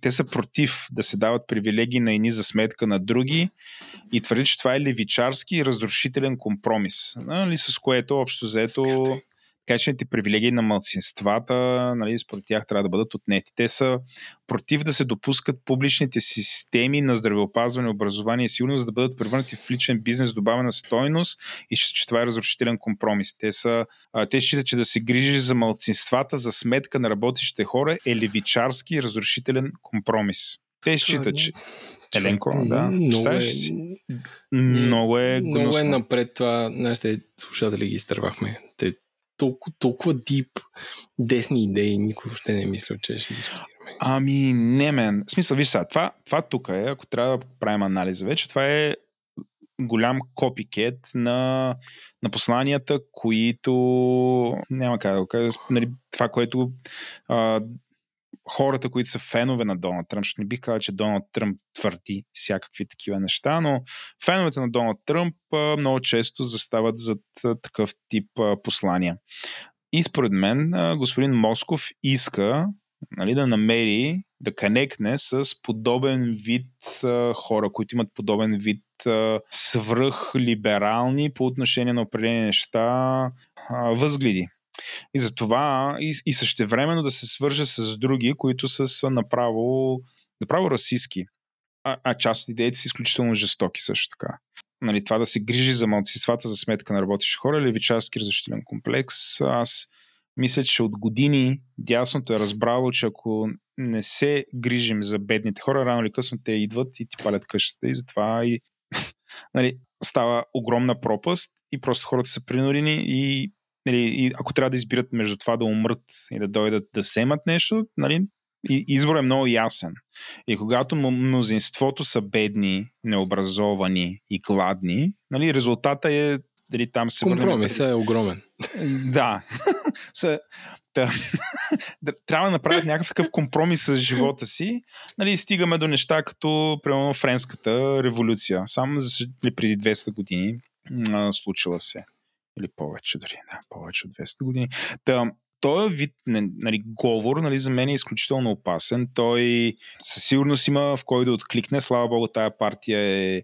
Speaker 1: те са против да се дават привилегии на едни за сметка на други и твърди, че това е левичарски и разрушителен компромис, нали, с което общо взето така че привилегии на мълцинствата, нали, според тях трябва да бъдат отнети. Те са против да се допускат публичните системи на здравеопазване, образование и сигурност да бъдат превърнати в личен бизнес, добавена стойност и че, това е разрушителен компромис. Те, са, а, те считат, че да се грижи за мълцинствата за сметка на работещите хора е левичарски и разрушителен компромис. Те считат, че Еленко, да.
Speaker 2: Много е,
Speaker 1: си? Много е гнусно.
Speaker 2: Много е напред това. Нашите слушатели ги изтървахме. Те толкова, толкова дип десни идеи, никой въобще не е мисля, че ще дискутираме.
Speaker 1: Ами, не мен. В смисъл, виж сега, това, това тук е, ако трябва да правим анализа вече, това е голям копикет на, на посланията, които няма как да го кажа, нали, това, което а, хората, които са фенове на Доналд Тръмп, ще не бих казал, че Доналд Тръмп твърди всякакви такива неща, но феновете на Доналд Тръмп много често застават зад такъв тип послания. И според мен господин Москов иска нали, да намери, да канекне с подобен вид хора, които имат подобен вид свръхлиберални по отношение на определени неща възгледи. И за това и, и същевременно да се свърже с други, които са, са направо, направо расистски. А, а част от идеите са изключително жестоки също така. Нали, това да се грижи за малцинствата за сметка на работещи хора, левичарски разрешителен комплекс. Аз мисля, че от години дясното е разбрало, че ако не се грижим за бедните хора, рано или късно те идват и ти палят къщата и затова и, нали, става огромна пропаст и просто хората са принудени и нали, и ако трябва да избират между това да умрат и да дойдат да вземат нещо, нали, избор е много ясен. И когато мнозинството са бедни, необразовани и гладни, нали, резултата е дали там се
Speaker 2: Компромисът е огромен.
Speaker 1: Да. трябва да направят някакъв такъв компромис с живота си. Нали, стигаме до неща като, примерно, Френската революция. Само за, преди 200 години случила се или повече дори, да, повече от 200 години. Та, този вид нали, говор нали, за мен е изключително опасен. Той със сигурност има в кой да откликне. Слава богу, тая партия е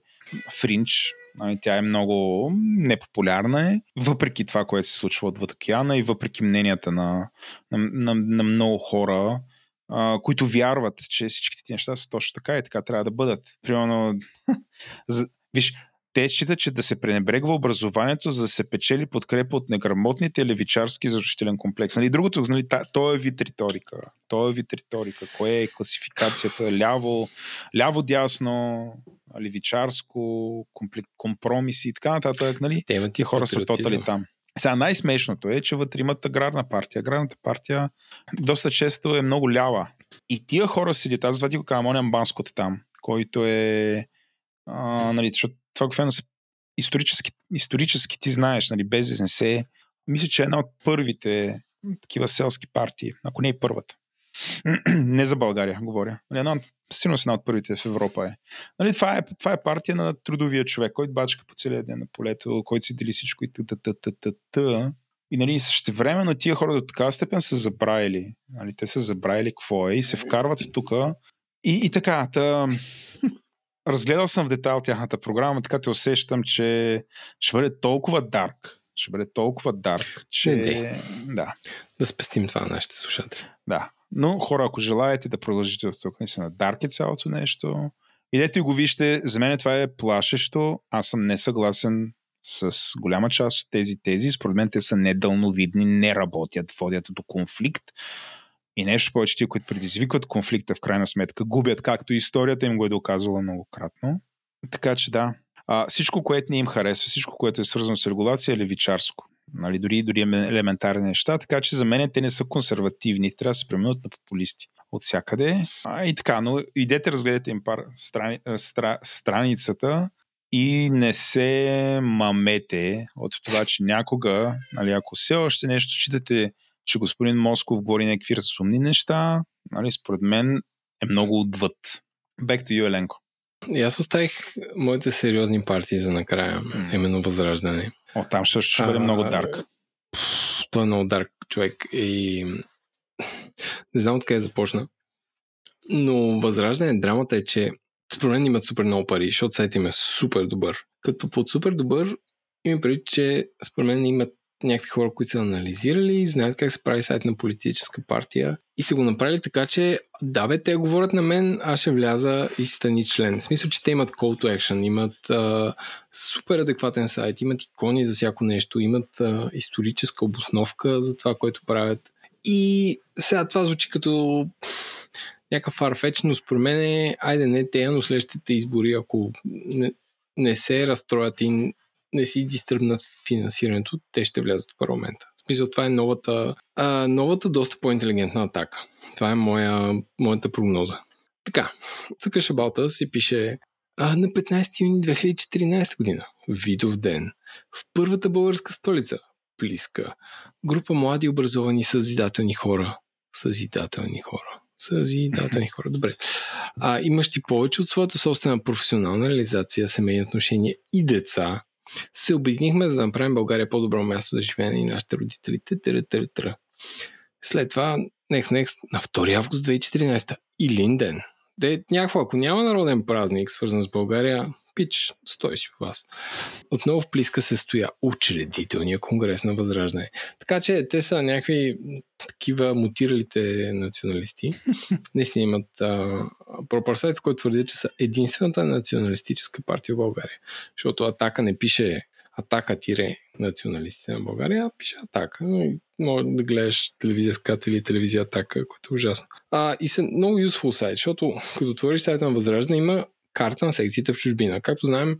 Speaker 1: фринч. Нали, тя е много непопулярна. Е, въпреки това, което се случва отвъд океана и въпреки мненията на, на, на, на много хора, а, които вярват, че всичките ти неща са точно така и така трябва да бъдат. Примерно, виж, те считат, че да се пренебрегва образованието, за да се печели подкрепа от неграмотните левичарски зарушителен комплекс. Нали, другото, нали, то е вид риторика. То е вид риторика. Кое е класификацията? Ляво, ляво-дясно, левичарско, компромиси и така нататък. Нали?
Speaker 2: Те
Speaker 1: ти хора са тотали там. Сега най-смешното е, че вътре имат аграрна партия. Аграрната партия доста често е много лява. И тия хора седят, аз вади го казвам, Банскот там, който е а, нали, защото това обикновено се исторически, исторически ти знаеш, нали, без се мисля, че е една от първите такива селски партии, ако не и първата. не за България, говоря. Нали, една, сигурно една от първите в Европа е. Нали, това, е това е партия на трудовия човек, който бачка по целия ден на полето, който си дели всичко и т и нали, същевременно тия хора до така степен са забравили. Нали, те са забравили какво е и се вкарват тук. И, и така, та, разгледал съм в детайл тяхната програма, така те усещам, че ще бъде толкова дарк, ще бъде толкова дарк, че... Не, не. Да.
Speaker 2: Да спестим това на нашите слушатели.
Speaker 1: Да. Но хора, ако желаете да продължите от тук, наистина дарк е цялото нещо. Идете и го вижте. За мен това е плашещо. Аз съм несъгласен с голяма част от тези тези. Според мен те са недълновидни, не работят, водят до конфликт. И нещо повече, тия, които предизвикват конфликта, в крайна сметка, губят, както историята им го е доказвала многократно. Така че да, а, всичко, което не им харесва, всичко, което е свързано с регулация, е левичарско. Нали, дори, дори елементарни неща, така че за мен те не са консервативни, трябва да се преминат на популисти от всякъде. А, и така, но идете, разгледайте им пар, страни, стра, страницата и не се мамете от това, че някога, нали, ако все още нещо считате че господин Москов говори някакви разумни неща, нали, според мен е много отвъд. Back to you, Еленко.
Speaker 2: И аз оставих моите сериозни партии за накрая, mm. именно Възраждане.
Speaker 1: О, там също ще бъде а, много дарк.
Speaker 2: Той е много дарк човек и не знам откъде започна. Но възраждане драмата е, че според мен имат супер много пари, защото сайт им е супер добър. Като под супер добър има преди, че според мен имат някакви хора, които са анализирали, знаят как се прави сайт на политическа партия и са го направили така, че да бе, те говорят на мен, аз ще вляза и стани член. В смисъл, че те имат call to action, имат а, супер адекватен сайт, имат икони за всяко нещо, имат а, историческа обосновка за това, което правят. И сега това звучи като някакъв фарфеч, но според мен е, айде не те, но следващите избори, ако не, не се разстроят и не си дистръбнат финансирането, те ще влязат в парламента. В смисъл, това е новата, а, новата доста по-интелигентна атака. Това е моя, моята прогноза. Така, цъка Шабалта си пише а, на 15 юни 2014 година, Видов ден, в първата българска столица, Плиска, група млади образовани съзидателни хора, съзидателни хора, съзидателни хора, добре, а, имащи повече от своята собствена професионална реализация, семейни отношения и деца, се обединихме за да направим България по-добро място за живеене и нашите родители. След това, next, next, на 2 август 2014 и Линден. Де, някакво, ако няма народен празник, свързан с България, пич, стой си у вас. Отново в Плиска се стоя учредителния конгрес на Възраждане. Така че те са някакви такива мутиралите националисти. Наистина имат пропарсайт, който твърди, че са единствената националистическа партия в България. Защото Атака не пише Атака тире националистите на България, а пише Атака. Може да гледаш телевизия Скат или телевизия Атака, което е ужасно. А, и са много useful сайт, защото като отвориш сайта на Възраждане има карта на секциите в чужбина. Както знаем,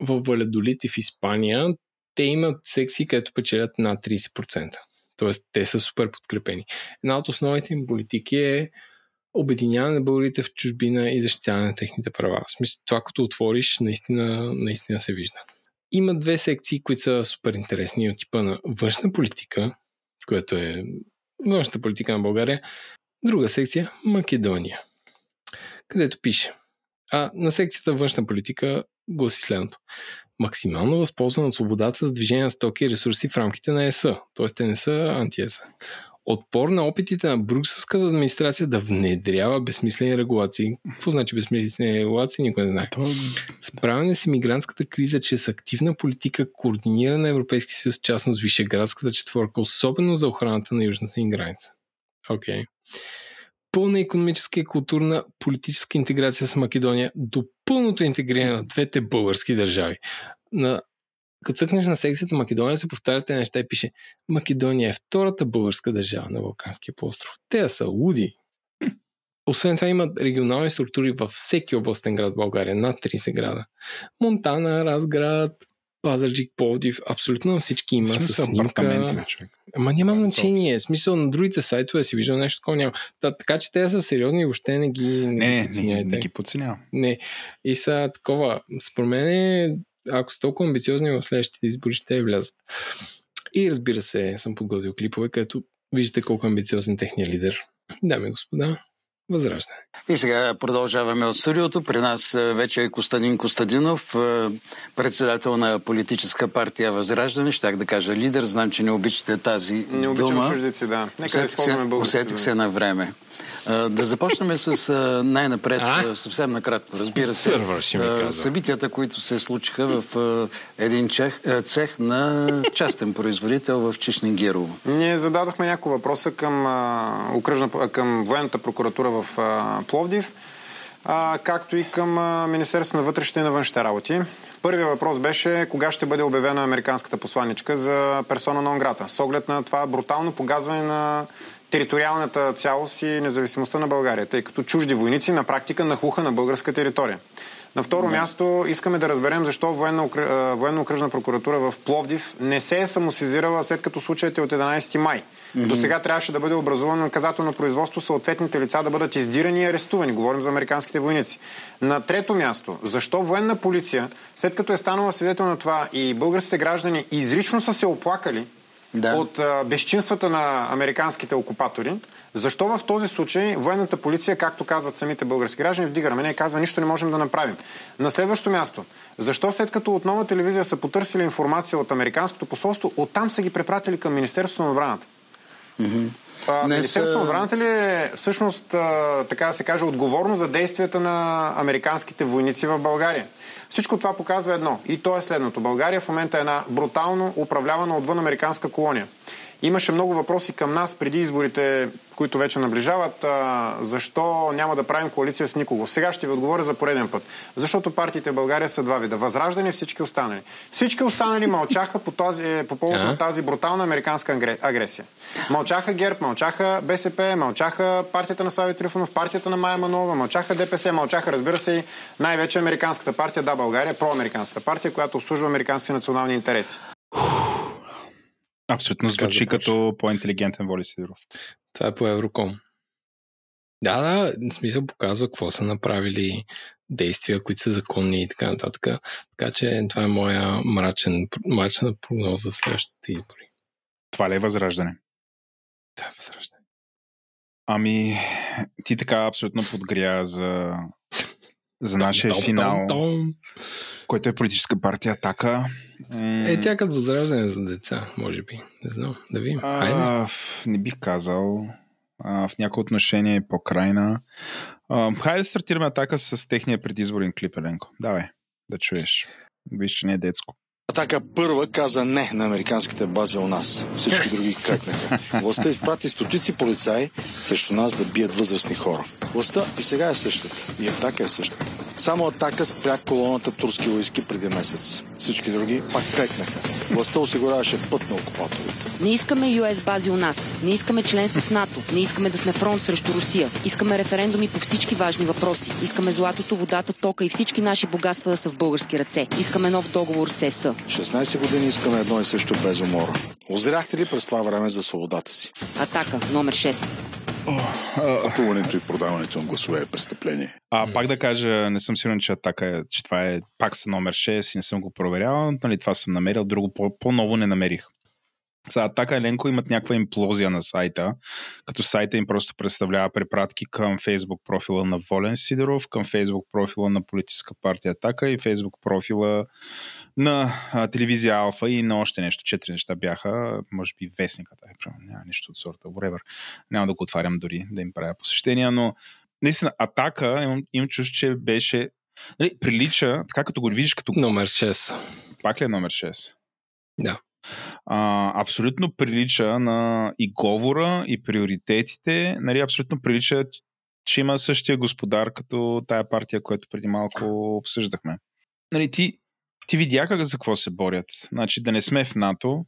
Speaker 2: в Валедолит и в Испания те имат секции, където печелят над 30%. Тоест, те са супер подкрепени. Една от основните им политики е обединяване на българите в чужбина и защитаване на техните права. В смисъл, това като отвориш, наистина, наистина се вижда. Има две секции, които са супер интересни от типа на външна политика, която е външната политика на България. Друга секция Македония, където пише – а на секцията външна политика гласи следното. Максимално възползване от свободата за движение на стоки и ресурси в рамките на ЕСА, т.е. те не са анти-ЕСА. Отпор на опитите на Брукселската администрация да внедрява безсмислени регулации. Какво значи безсмислени регулации? Никой не знае. Справяне с иммигрантската криза чрез активна политика, координирана на Европейски съюз, частно с Вишеградската четворка, особено за охраната на южната ни граница. Окей. Okay пълна економическа и културна политическа интеграция с Македония до пълното интегриране на двете български държави. На като цъкнеш на секцията Македония, се повтарят тези неща и пише Македония е втората българска държава на Балканския полуостров. Те са луди. Освен това имат регионални структури във всеки областен град в България, над 30 града. Монтана, Разград, Пазарджик, Пловдив, абсолютно всички има с снимка. Ама няма значение. Смисъл на другите сайтове си виждал нещо такова няма. Та, така че те са сериозни и въобще не ги
Speaker 1: не, не, не, не ги подценявам.
Speaker 2: Не. И са такова. Според мен, ако са толкова амбициозни в следващите избори, ще влязат. И разбира се, съм подготвил клипове, където виждате колко амбициозен техният лидер. Дами и господа, Възраждане.
Speaker 18: И сега продължаваме от студиото. При нас е, вече е Костадин Костадинов, е, председател на политическа партия Възраждане. Щях да кажа лидер. Знам, че не обичате тази
Speaker 19: Не обичам чуждици, да. Нека да използваме българските.
Speaker 18: Усетих се на време. Да започнем с най-напред, а? съвсем накратко, разбира се, събитията, които се случиха в един чех, цех на частен производител в Чешнигирово.
Speaker 19: Ние зададохме някои въпроса към, окръжна, към военната прокуратура в Пловдив, както и към Министерството на вътрешните и на външните работи. Първият въпрос беше кога ще бъде обявена американската посланничка за персона на Онграта, с оглед на това брутално погазване на териториалната цялост и независимостта на България, тъй като чужди войници на практика нахуха на българска територия. На второ да. място искаме да разберем защо военно-окръжна прокуратура в Пловдив не се е самосизирала след като случаят е от 11 май. Mm-hmm. До сега трябваше да бъде образувано наказателно производство, съответните лица да бъдат издирани и арестувани. Говорим за американските войници. На трето място, защо военна полиция, след като е станала свидетел на това и българските граждани изрично са се оплакали да. от а, безчинствата на американските окупатори. Защо в този случай военната полиция, както казват самите български граждани, вдига рамене и казва, нищо не можем да направим. На следващо място, защо след като от нова телевизия са потърсили информация от американското посолство, оттам са ги препратили към Министерството на отбраната? А,
Speaker 18: Днес,
Speaker 19: Министерството на отбраната ли е всъщност, а, така да се каже, отговорно за действията на американските войници в България? Всичко това показва едно. И то е следното. България в момента е една брутално управлявана отвън американска колония. Имаше много въпроси към нас преди изборите, които вече наближават. А, защо няма да правим коалиция с никого? Сега ще ви отговоря за пореден път. Защото партиите в България са два вида. Възраждане и всички останали. Всички останали мълчаха по, тази, по повод на тази брутална американска агресия. Мълчаха ГЕРБ, мълчаха БСП, мълчаха партията на Слави Трифонов, партията на Майя Манова, мълчаха ДПС, мълчаха, разбира се, и най-вече американската партия Да България, проамериканската партия, която обслужва американски национални интереси.
Speaker 1: Абсолютно звучи като по-интелигентен Воли Сидоров.
Speaker 2: Това е по Евроком. Да, да, в смисъл показва какво са направили действия, които са законни и така нататък. Така че това е моя мрачен, мрачна прогноза за следващите избори.
Speaker 1: Това ли е възраждане?
Speaker 2: Това е възраждане.
Speaker 1: Ами, ти така абсолютно подгря за, за нашия
Speaker 2: Том, том,
Speaker 1: финал,
Speaker 2: том.
Speaker 1: Който е политическа партия Атака. М,
Speaker 2: Е, тя като възраждане за деца, може би. Не знам, да видим. Хайде.
Speaker 1: А, не бих казал. А, в някои отношения е по-крайна. А, хайде да стартираме атака с техния предизборен клип, Еленко. Давай, да чуеш. Виж, че не е детско.
Speaker 20: Атака първа каза не на американските бази у нас. Всички други крекнаха. Властта изпрати стотици полицаи срещу нас да бият възрастни хора. Властта и сега е същата. И атака е същата. Само атака спря колоната турски войски преди месец. Всички други пак крекнаха. Властта осигуряваше път на окупаторите.
Speaker 21: Не искаме US бази у нас. Не искаме членство в НАТО. Не искаме да сме фронт срещу Русия. Искаме референдуми по всички важни въпроси. Искаме златото, водата, тока и всички наши богатства да са в български ръце. Искаме нов договор с ЕС.
Speaker 20: 16 години искаме едно и също без умора. Озряхте ли през това време за свободата си?
Speaker 21: Атака, номер 6.
Speaker 22: Купуването и продаването на гласове е престъпление.
Speaker 1: А пак да кажа, не съм сигурен, че атака е, че това е пак са номер 6 и не съм го проверявал. Нали, това съм намерил, друго по- по-ново не намерих. За Атака Еленко имат някаква имплозия на сайта, като сайта им просто представлява препратки към фейсбук профила на Волен Сидоров, към фейсбук профила на политическа партия Атака и фейсбук профила на а, телевизия Алфа и на още нещо. Четири неща бяха, може би вестниката, е, няма нищо от сорта, whatever. Няма да го отварям дори да им правя посещения, но наистина Атака имам, имам чувство, че беше нали, прилича, така като го видиш като...
Speaker 2: Номер 6.
Speaker 1: Пак ли е номер 6?
Speaker 2: Да.
Speaker 1: а, абсолютно прилича на и говора, и приоритетите. Нали, абсолютно прилича, че има същия господар като тая партия, която преди малко обсъждахме. Нали, ти, ти видя как за какво се борят. Значи да не сме в НАТО,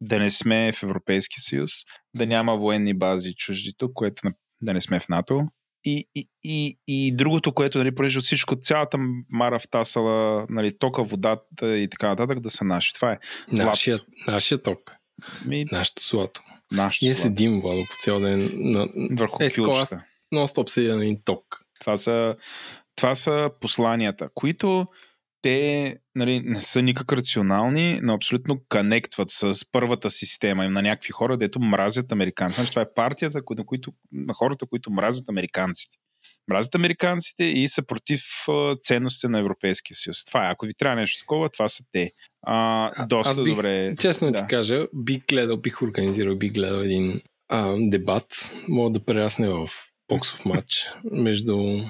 Speaker 1: да не сме в Европейския съюз, да няма военни бази чужди тук, което да не сме в НАТО. И, и, и, и другото, което, нали, от всичко, цялата мара в тасала, нали, тока, водата и така нататък, да са наши. Това е. Злато.
Speaker 2: Нашия, нашия ток.
Speaker 1: Ми...
Speaker 2: Нашето злато.
Speaker 1: Нашето
Speaker 2: Ние
Speaker 1: злато.
Speaker 2: седим, Владо, по цял ден на...
Speaker 1: Върху
Speaker 2: е,
Speaker 1: кюлчета.
Speaker 2: нон-стоп седя на един ток.
Speaker 1: Това са, това са посланията, които те нали, не са никак рационални, но абсолютно конектват с първата система им на някакви хора, дето мразят американците. Значи, това е партията на, които, на хората, които мразят американците. Мразят американците и са против ценностите на Европейския съюз. Това е. Ако ви трябва нещо такова, това са те. А, доста
Speaker 2: Аз бих,
Speaker 1: добре.
Speaker 2: Честно да. ти кажа, бих гледал, бих организирал, бих гледал един а, дебат, мога да прерасне в боксов матч между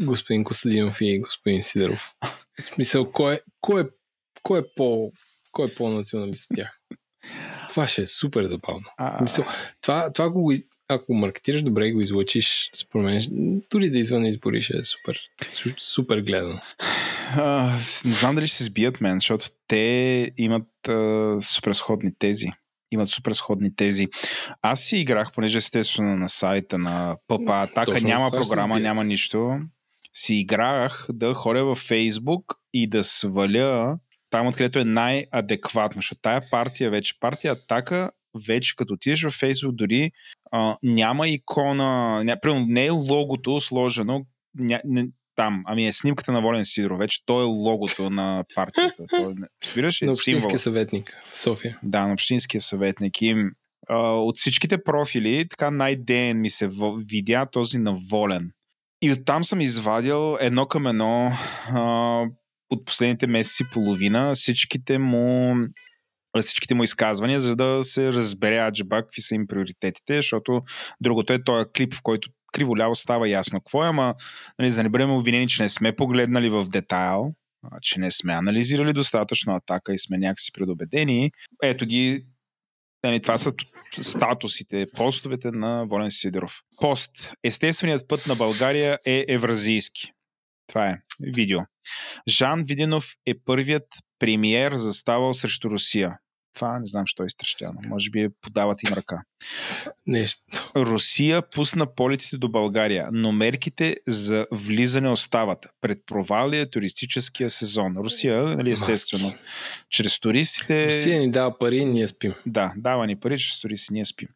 Speaker 2: господин Костадинов и господин Сидеров. В смисъл, кой е, кой е, кой е, по, кой е по-националист от тях? Това ще е супер забавно.
Speaker 1: А...
Speaker 2: Мисъл, това, това ако, го, ако маркетираш добре и го излъчиш, според мен, дори да извън избори ще е супер, су- супер гледано.
Speaker 1: А, не знам дали ще се сбият мен, защото те имат а, супер сходни тези. Имат супер сходни тези. Аз си играх, понеже естествено на сайта на ППА Атака
Speaker 2: Точно
Speaker 1: няма програма, няма нищо. Си играх да ходя във Фейсбук и да сваля там, откъдето е най-адекватно. Защото тая партия вече, партия Атака, вече като отидеш във Фейсбук, дори а, няма икона, ня, примерно не е логото сложено ня, не, там, ами е снимката на Волен Сидоров, вече то е логото на партията. То, е- разбираш ли?
Speaker 2: На
Speaker 1: Символ.
Speaker 2: общинския съветник в София.
Speaker 1: Да, на общинския съветник. И а, от всичките профили, така най-ден ми се видя този на Волен. И оттам съм извадил едно към едно а, от последните месеци и половина всичките му всичките му изказвания, за да се разбере Аджиба какви са им приоритетите, защото другото е този клип, в който криволяво става ясно какво е, ама нали, за да не бъдем обвинени, че не сме погледнали в детайл, че не сме анализирали достатъчно атака и сме някакси предубедени. Ето ги, нали, това са статусите, постовете на Волен Сидоров. Пост. Естественият път на България е евразийски. Това е видео. Жан Виденов е първият премиер заставал срещу Русия. Това не знам, що е изтрещяно. Може би подават им ръка.
Speaker 2: Нещо.
Speaker 1: Русия пусна полетите до България, но мерките за влизане остават. Пред провалия туристическия сезон. Русия, нали, естествено, Маски. чрез туристите...
Speaker 2: Русия ни дава пари, ние спим.
Speaker 1: Да, дава ни пари, чрез туристи, ние спим.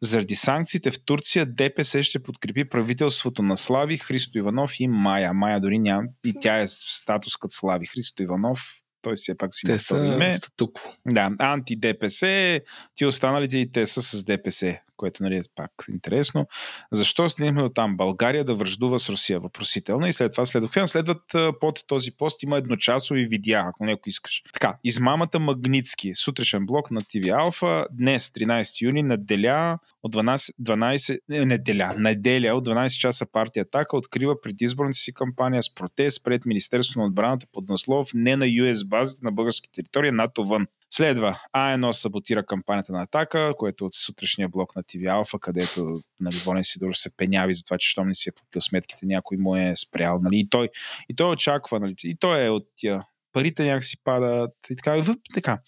Speaker 1: Заради санкциите в Турция ДПС ще подкрепи правителството на Слави, Христо Иванов и Майя. Майя дори няма. И тя е статус като Слави. Христо Иванов той все пак си
Speaker 2: те са име. статукво.
Speaker 1: Да, анти-ДПС, ти останалите и те са с ДПС което нали, е пак интересно. Защо стигнахме от там? България да връждува с Русия? Въпросителна. И след това следва. Следват под този пост има едночасови видеа, ако някой искаш. Така, измамата Магницки. Сутрешен блок на ТВ Алфа. Днес, 13 юни, неделя от 12, 12 неделя, неделя от 12 часа партия Атака открива предизборната си кампания с протест пред Министерството на отбраната под наслов не на US базите на български територия, НАТО вън. Следва А1 саботира кампанията на Атака, което е от сутрешния блок на TV Alpha, където нали, Волен Сидор се пеняви за това, че щом не си е платил сметките, някой му е спрял. Нали, и, той, и той очаква, нали, и той е от тия парите някакси падат и така. Въп, така.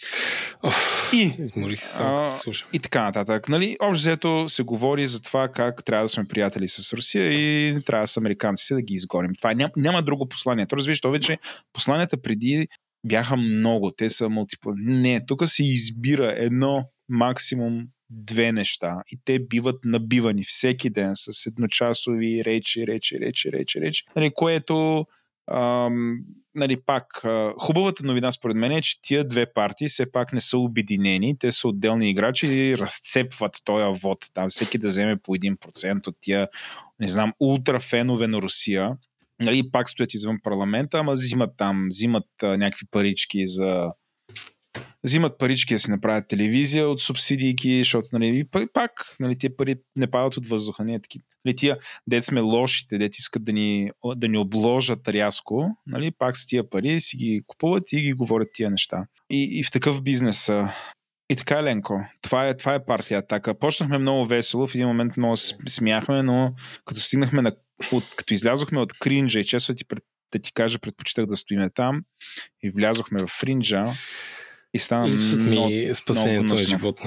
Speaker 2: и, изморих се, а,
Speaker 1: и така нататък. Нали, общо взето се говори за това как трябва да сме приятели с Русия и трябва с американците да ги изгоним. Това няма, няма друго послание. То разбираш, то вече посланията преди бяха много. Те са мултипла. Не, тук се избира едно, максимум две неща и те биват набивани всеки ден с едночасови речи, речи, речи, речи, речи, нали, което ам, нали, пак хубавата новина според мен е, че тия две партии все пак не са обединени, те са отделни играчи и разцепват този вод. Там всеки да вземе по 1% от тия, не знам, ултрафенове на Русия, нали, пак стоят извън парламента, ама взимат там, взимат а, някакви парички за взимат парички да си направят телевизия от субсидийки, защото нали, пак нали, тия пари не падат от въздуха. Ние таки, нали, тия, дет сме лошите, дет искат да ни, да ни обложат рязко, нали, пак с тия пари си ги купуват и ги говорят тия неща. И, и в такъв бизнес и така, Ленко, това е, това е партия Атака. Почнахме много весело, в един момент много смяхме, но като стигнахме на от, като излязохме от кринджа и често ти, пред, да ти кажа, предпочитах да стоиме там и влязохме в фринджа и стана много,
Speaker 2: спасението много гнусно. живот.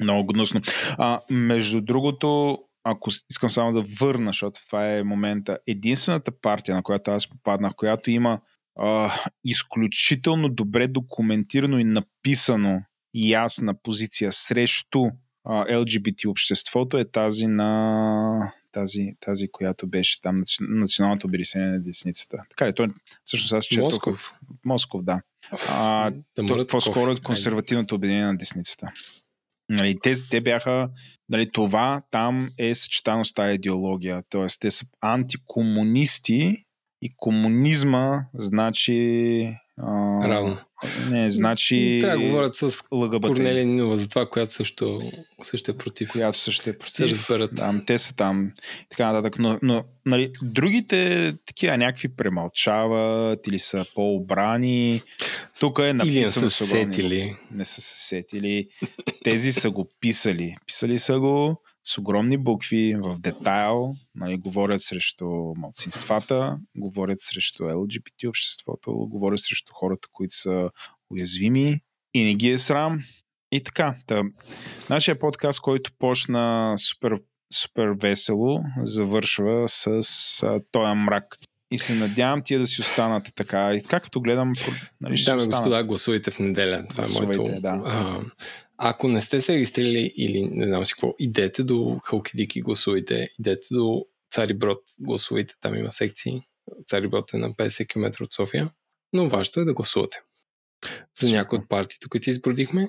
Speaker 1: Много гнусно. А, между другото, ако искам само да върна, защото това е момента, единствената партия, на която аз попаднах, която има а, изключително добре документирано и написано ясна позиция срещу а, LGBT обществото е тази на тази, тази, която беше там, националното обединение на десницата. Така ли, той всъщност аз четох...
Speaker 2: Москов.
Speaker 1: Москов, да. А, да то, по-скоро от консервативното обединение на десницата. Нали, те, те бяха, нали, това там е съчетано с тази идеология. Тоест, те са антикомунисти и комунизма значи
Speaker 2: а, Равно.
Speaker 1: Не, значи...
Speaker 2: Да говорят с ЛГБТ. Корнелия Нинова за това, която също, също е против.
Speaker 1: Която също е против.
Speaker 2: Се разберат.
Speaker 1: Да, те са там. Така нататък. Но, но нали, другите такива някакви премълчават или са по-обрани. Тук е написано. Или не
Speaker 2: са се сетили.
Speaker 1: Не са се сетили. Тези са го писали. Писали са го с огромни букви, в детайл, нали, говорят срещу малцинствата, говорят срещу LGBT обществото, говорят срещу хората, които са уязвими и не ги е срам. И така, та, нашия подкаст, който почна супер, супер весело, завършва с а, този мрак. И се надявам тия да си останат така. И както гледам,
Speaker 2: нали, Дами господа, гласувайте в неделя. Това е моето. Да. А, ако не сте се регистрирали или не знам си какво, идете до Халкидики, гласувайте, идете до Цари Брод, гласувайте, там има секции. Цари Брод е на 50 км от София, но важното е да гласувате. За някои от партиите, които изборихме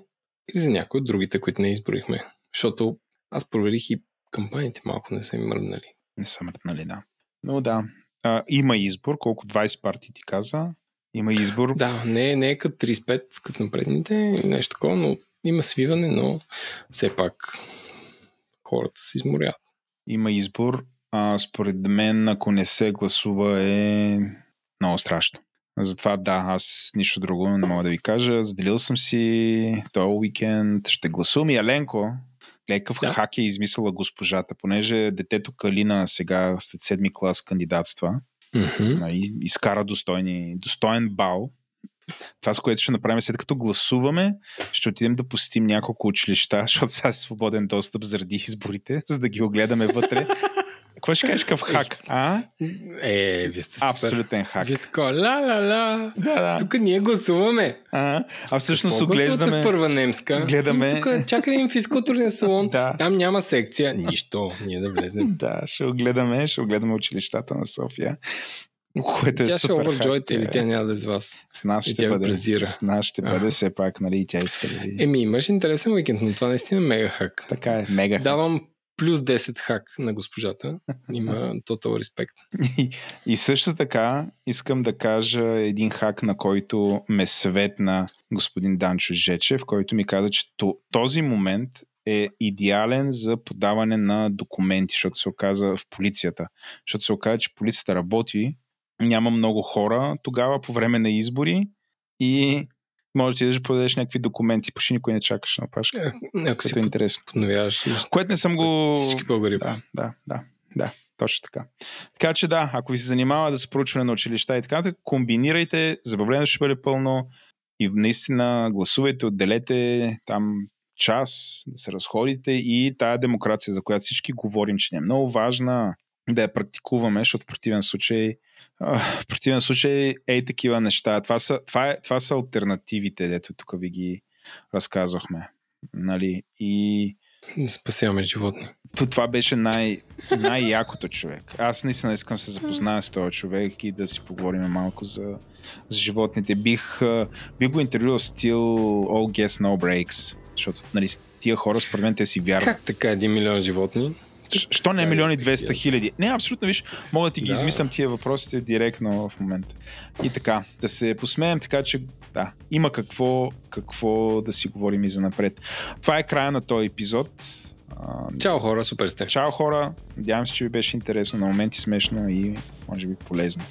Speaker 2: и за някои от другите, които не изборихме. Защото аз проверих и кампаниите малко не са им мръднали.
Speaker 1: Не са мръднали, да. Но да, а, има избор, колко 20 партии ти каза. Има избор.
Speaker 2: Да, не, не е като 35, като на предните, нещо такова, но има свиване, но все пак хората се изморят.
Speaker 1: Има избор. А, според мен, ако не се гласува, е много страшно. Затова да, аз нищо друго не мога да ви кажа. Заделил съм си този уикенд. Ще гласувам и Еленко. Лекъв да. хак е измислила госпожата, понеже детето Калина сега след седми клас кандидатства.
Speaker 2: Mm-hmm.
Speaker 1: Изкара достойни, достоен бал. Това, с което ще направим след като гласуваме, ще отидем да посетим няколко училища, защото сега е свободен достъп заради изборите, за да ги огледаме вътре. Какво ще кажеш къв хак? А?
Speaker 2: Е, вие сте супер.
Speaker 1: Абсолютен хак.
Speaker 2: Вие така, ла, ла, ла.
Speaker 1: Да, да.
Speaker 2: Тук ние гласуваме.
Speaker 1: А, а всъщност
Speaker 2: Какво
Speaker 1: оглеждаме...
Speaker 2: в първа немска.
Speaker 1: Гледаме...
Speaker 2: Тук чакай им физкултурен салон. да. Там няма секция. Нищо. Ние да влезем.
Speaker 1: да, ще огледаме, ще огледаме училищата на София. Което е
Speaker 2: тя
Speaker 1: супер
Speaker 2: ще оверджойте
Speaker 1: хак,
Speaker 2: или
Speaker 1: е.
Speaker 2: тя няма да е с вас.
Speaker 1: С нас
Speaker 2: И
Speaker 1: ще бъде.
Speaker 2: презира.
Speaker 1: С нас ще бъде все пак, нали, и тя иска да ви...
Speaker 2: Еми, имаш интересен уикенд, но това наистина е мега хак.
Speaker 1: Така е, мега хак.
Speaker 2: Давам плюс 10 хак на госпожата. Има тотал респект.
Speaker 1: И, и също така искам да кажа един хак, на който ме светна господин Данчо Жечев, който ми каза, че то- този момент е идеален за подаване на документи, защото се оказа в полицията. Защото се оказа, че полицията работи, няма много хора тогава по време на избори и може да ти да подадеш някакви документи, почти никой не чакаш на пашка.
Speaker 2: Ако си
Speaker 1: Което е интересно.
Speaker 2: подновяваш.
Speaker 1: Което не съм го...
Speaker 2: Всички българи.
Speaker 1: Да, да, да, да, точно така. Така че да, ако ви се занимава да се проучване на училища и така, нататък, комбинирайте, забавлението ще бъде пълно и наистина гласувайте, отделете там час да се разходите и тая демокрация, за която всички говорим, че не е много важна, да я практикуваме, защото в противен случай в противен случай ей такива неща. Това са, това, е, това са альтернативите, дето тук ви ги разказахме. Нали? И
Speaker 2: Спасяваме животни.
Speaker 1: то това беше най- най-якото човек. Аз наистина искам да се запозная с този човек и да си поговорим малко за, за животните. Бих, бих го интервювал стил All Guess No Breaks, защото нали, тия хора според мен те си вярват.
Speaker 2: Как така един милион животни?
Speaker 1: Що не е милиони 200 хиляди? Не, абсолютно, виж, мога да ти ги
Speaker 2: Да.
Speaker 1: измислям тия въпросите директно в момента. И така, да се посмеем, така че да, има какво, какво да си говорим и за напред. Това е края на този епизод.
Speaker 2: Чао хора, супер сте.
Speaker 1: Чао хора, надявам се, че ви беше интересно, на моменти смешно и може би полезно.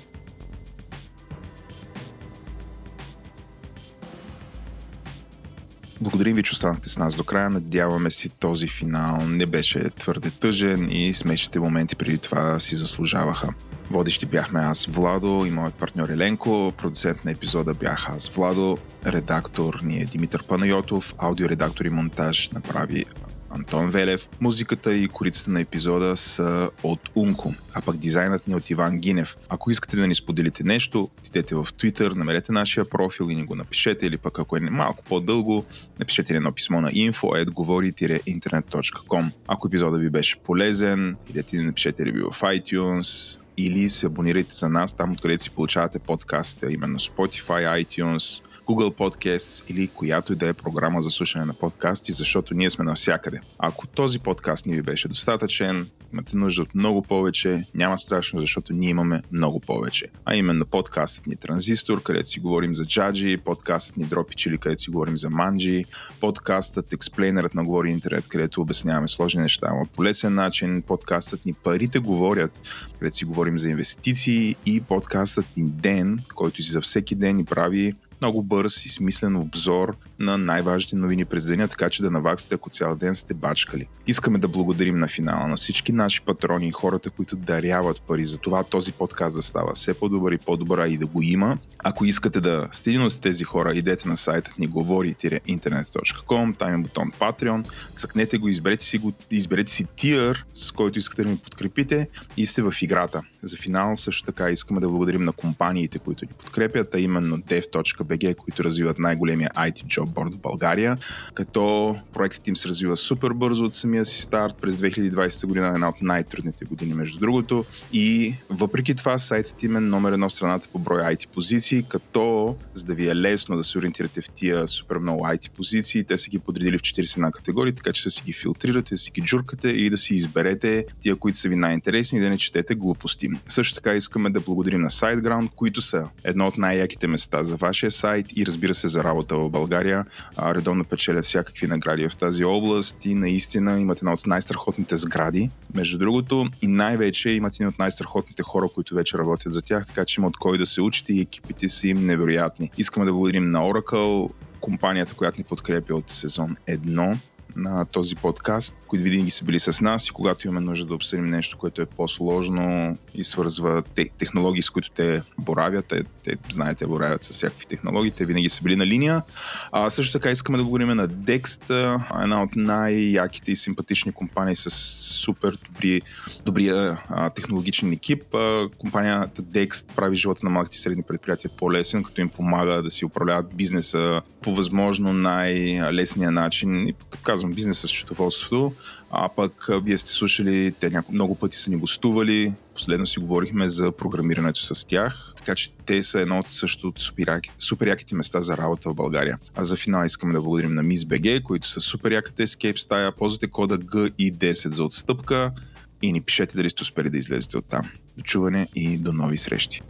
Speaker 1: Благодарим ви, че останахте с нас до края. Надяваме си този финал не беше твърде тъжен и смешните моменти преди това си заслужаваха. Водещи бяхме аз, Владо и моят партньор Еленко. Продуцент на епизода бях аз, Владо. Редактор ни е Димитър Панайотов. Аудиоредактор и монтаж направи Антон Велев. Музиката и корицата на епизода са от Унко, а пък дизайнът ни е от Иван Гинев. Ако искате да ни споделите нещо, отидете в Twitter, намерете нашия профил и ни го напишете, или пък ако е малко по-дълго, напишете ни едно писмо на info.govori-internet.com. Ако епизода ви беше полезен, идете ни напишете ревю в iTunes, или се абонирайте за нас там, откъдето си получавате подкастите, именно Spotify, iTunes, Google Podcasts или която и да е програма за слушане на подкасти, защото ние сме навсякъде. Ако този подкаст ни ви беше достатъчен, имате нужда от много повече, няма страшно, защото ние имаме много повече. А именно подкастът ни Транзистор, където си говорим за джаджи, подкастът ни Дропи Чили, където си говорим за манджи, подкастът Експлейнерът на Говори Интернет, където обясняваме сложни неща по лесен начин, подкастът ни Парите говорят, където си говорим за инвестиции и подкастът ни Ден, който си за всеки ден ни прави много бърз и смислен обзор на най-важните новини през деня, така че да наваксате, ако цял ден сте бачкали. Искаме да благодарим на финала на всички наши патрони и хората, които даряват пари за това този подкаст да става все по-добър и по-добър и да го има. Ако искате да сте един от тези хора, идете на сайта ни говори-интернет.com, там е бутон Patreon, цъкнете го, изберете си, го, изберете си тир, с който искате да ни подкрепите и сте в играта. За финал също така искаме да благодарим на компаниите, които ни подкрепят, а именно dev.bg, MissBG, които развиват най-големия IT job board в България, като проектът им се развива супер бързо от самия си старт през 2020 година, една от най-трудните години между другото. И въпреки това сайтът им е номер едно в страната по брой IT позиции, като за да ви е лесно да се ориентирате в тия супер много IT позиции, те са ги подредили в 41 категории, така че да си ги филтрирате, да си ги джуркате и да си изберете тия, които са ви най-интересни и да не четете глупости. Също така искаме да благодарим на SiteGround, които са едно от най-яките места за вашия сайт и разбира се за работа в България. А, редовно печелят всякакви награди в тази област и наистина имат една от най-страхотните сгради, между другото, и най-вече имат един от най-страхотните хора, които вече работят за тях, така че има от кой да се учите и екипите са им невероятни. Искаме да благодарим на Oracle, компанията, която ни подкрепя от сезон 1 на този подкаст, които винаги са били с нас и когато имаме нужда да обсъдим нещо, което е по-сложно и свързва те, технологии, с които те боравят, те, те знаете, боравят с всякакви технологии, те винаги са били на линия. А, също така искаме да говорим на Dext, една от най-яките и симпатични компании с супер добри, добри а, технологичен екип. А, компанията Dext прави живота на малките и средни предприятия по-лесен, като им помага да си управляват бизнеса по възможно най-лесния начин. И казвам бизнеса с счетоводството, а пък вие сте слушали, те няко, много пъти са ни гостували, последно си говорихме за програмирането с тях, така че те са едно от също от супер, яките места за работа в България. А за финал искаме да благодарим на Miss BG, които са супер яката Escape стая. Ползвате кода GI10 за отстъпка и ни пишете дали сте успели да излезете от там. До чуване и до нови срещи!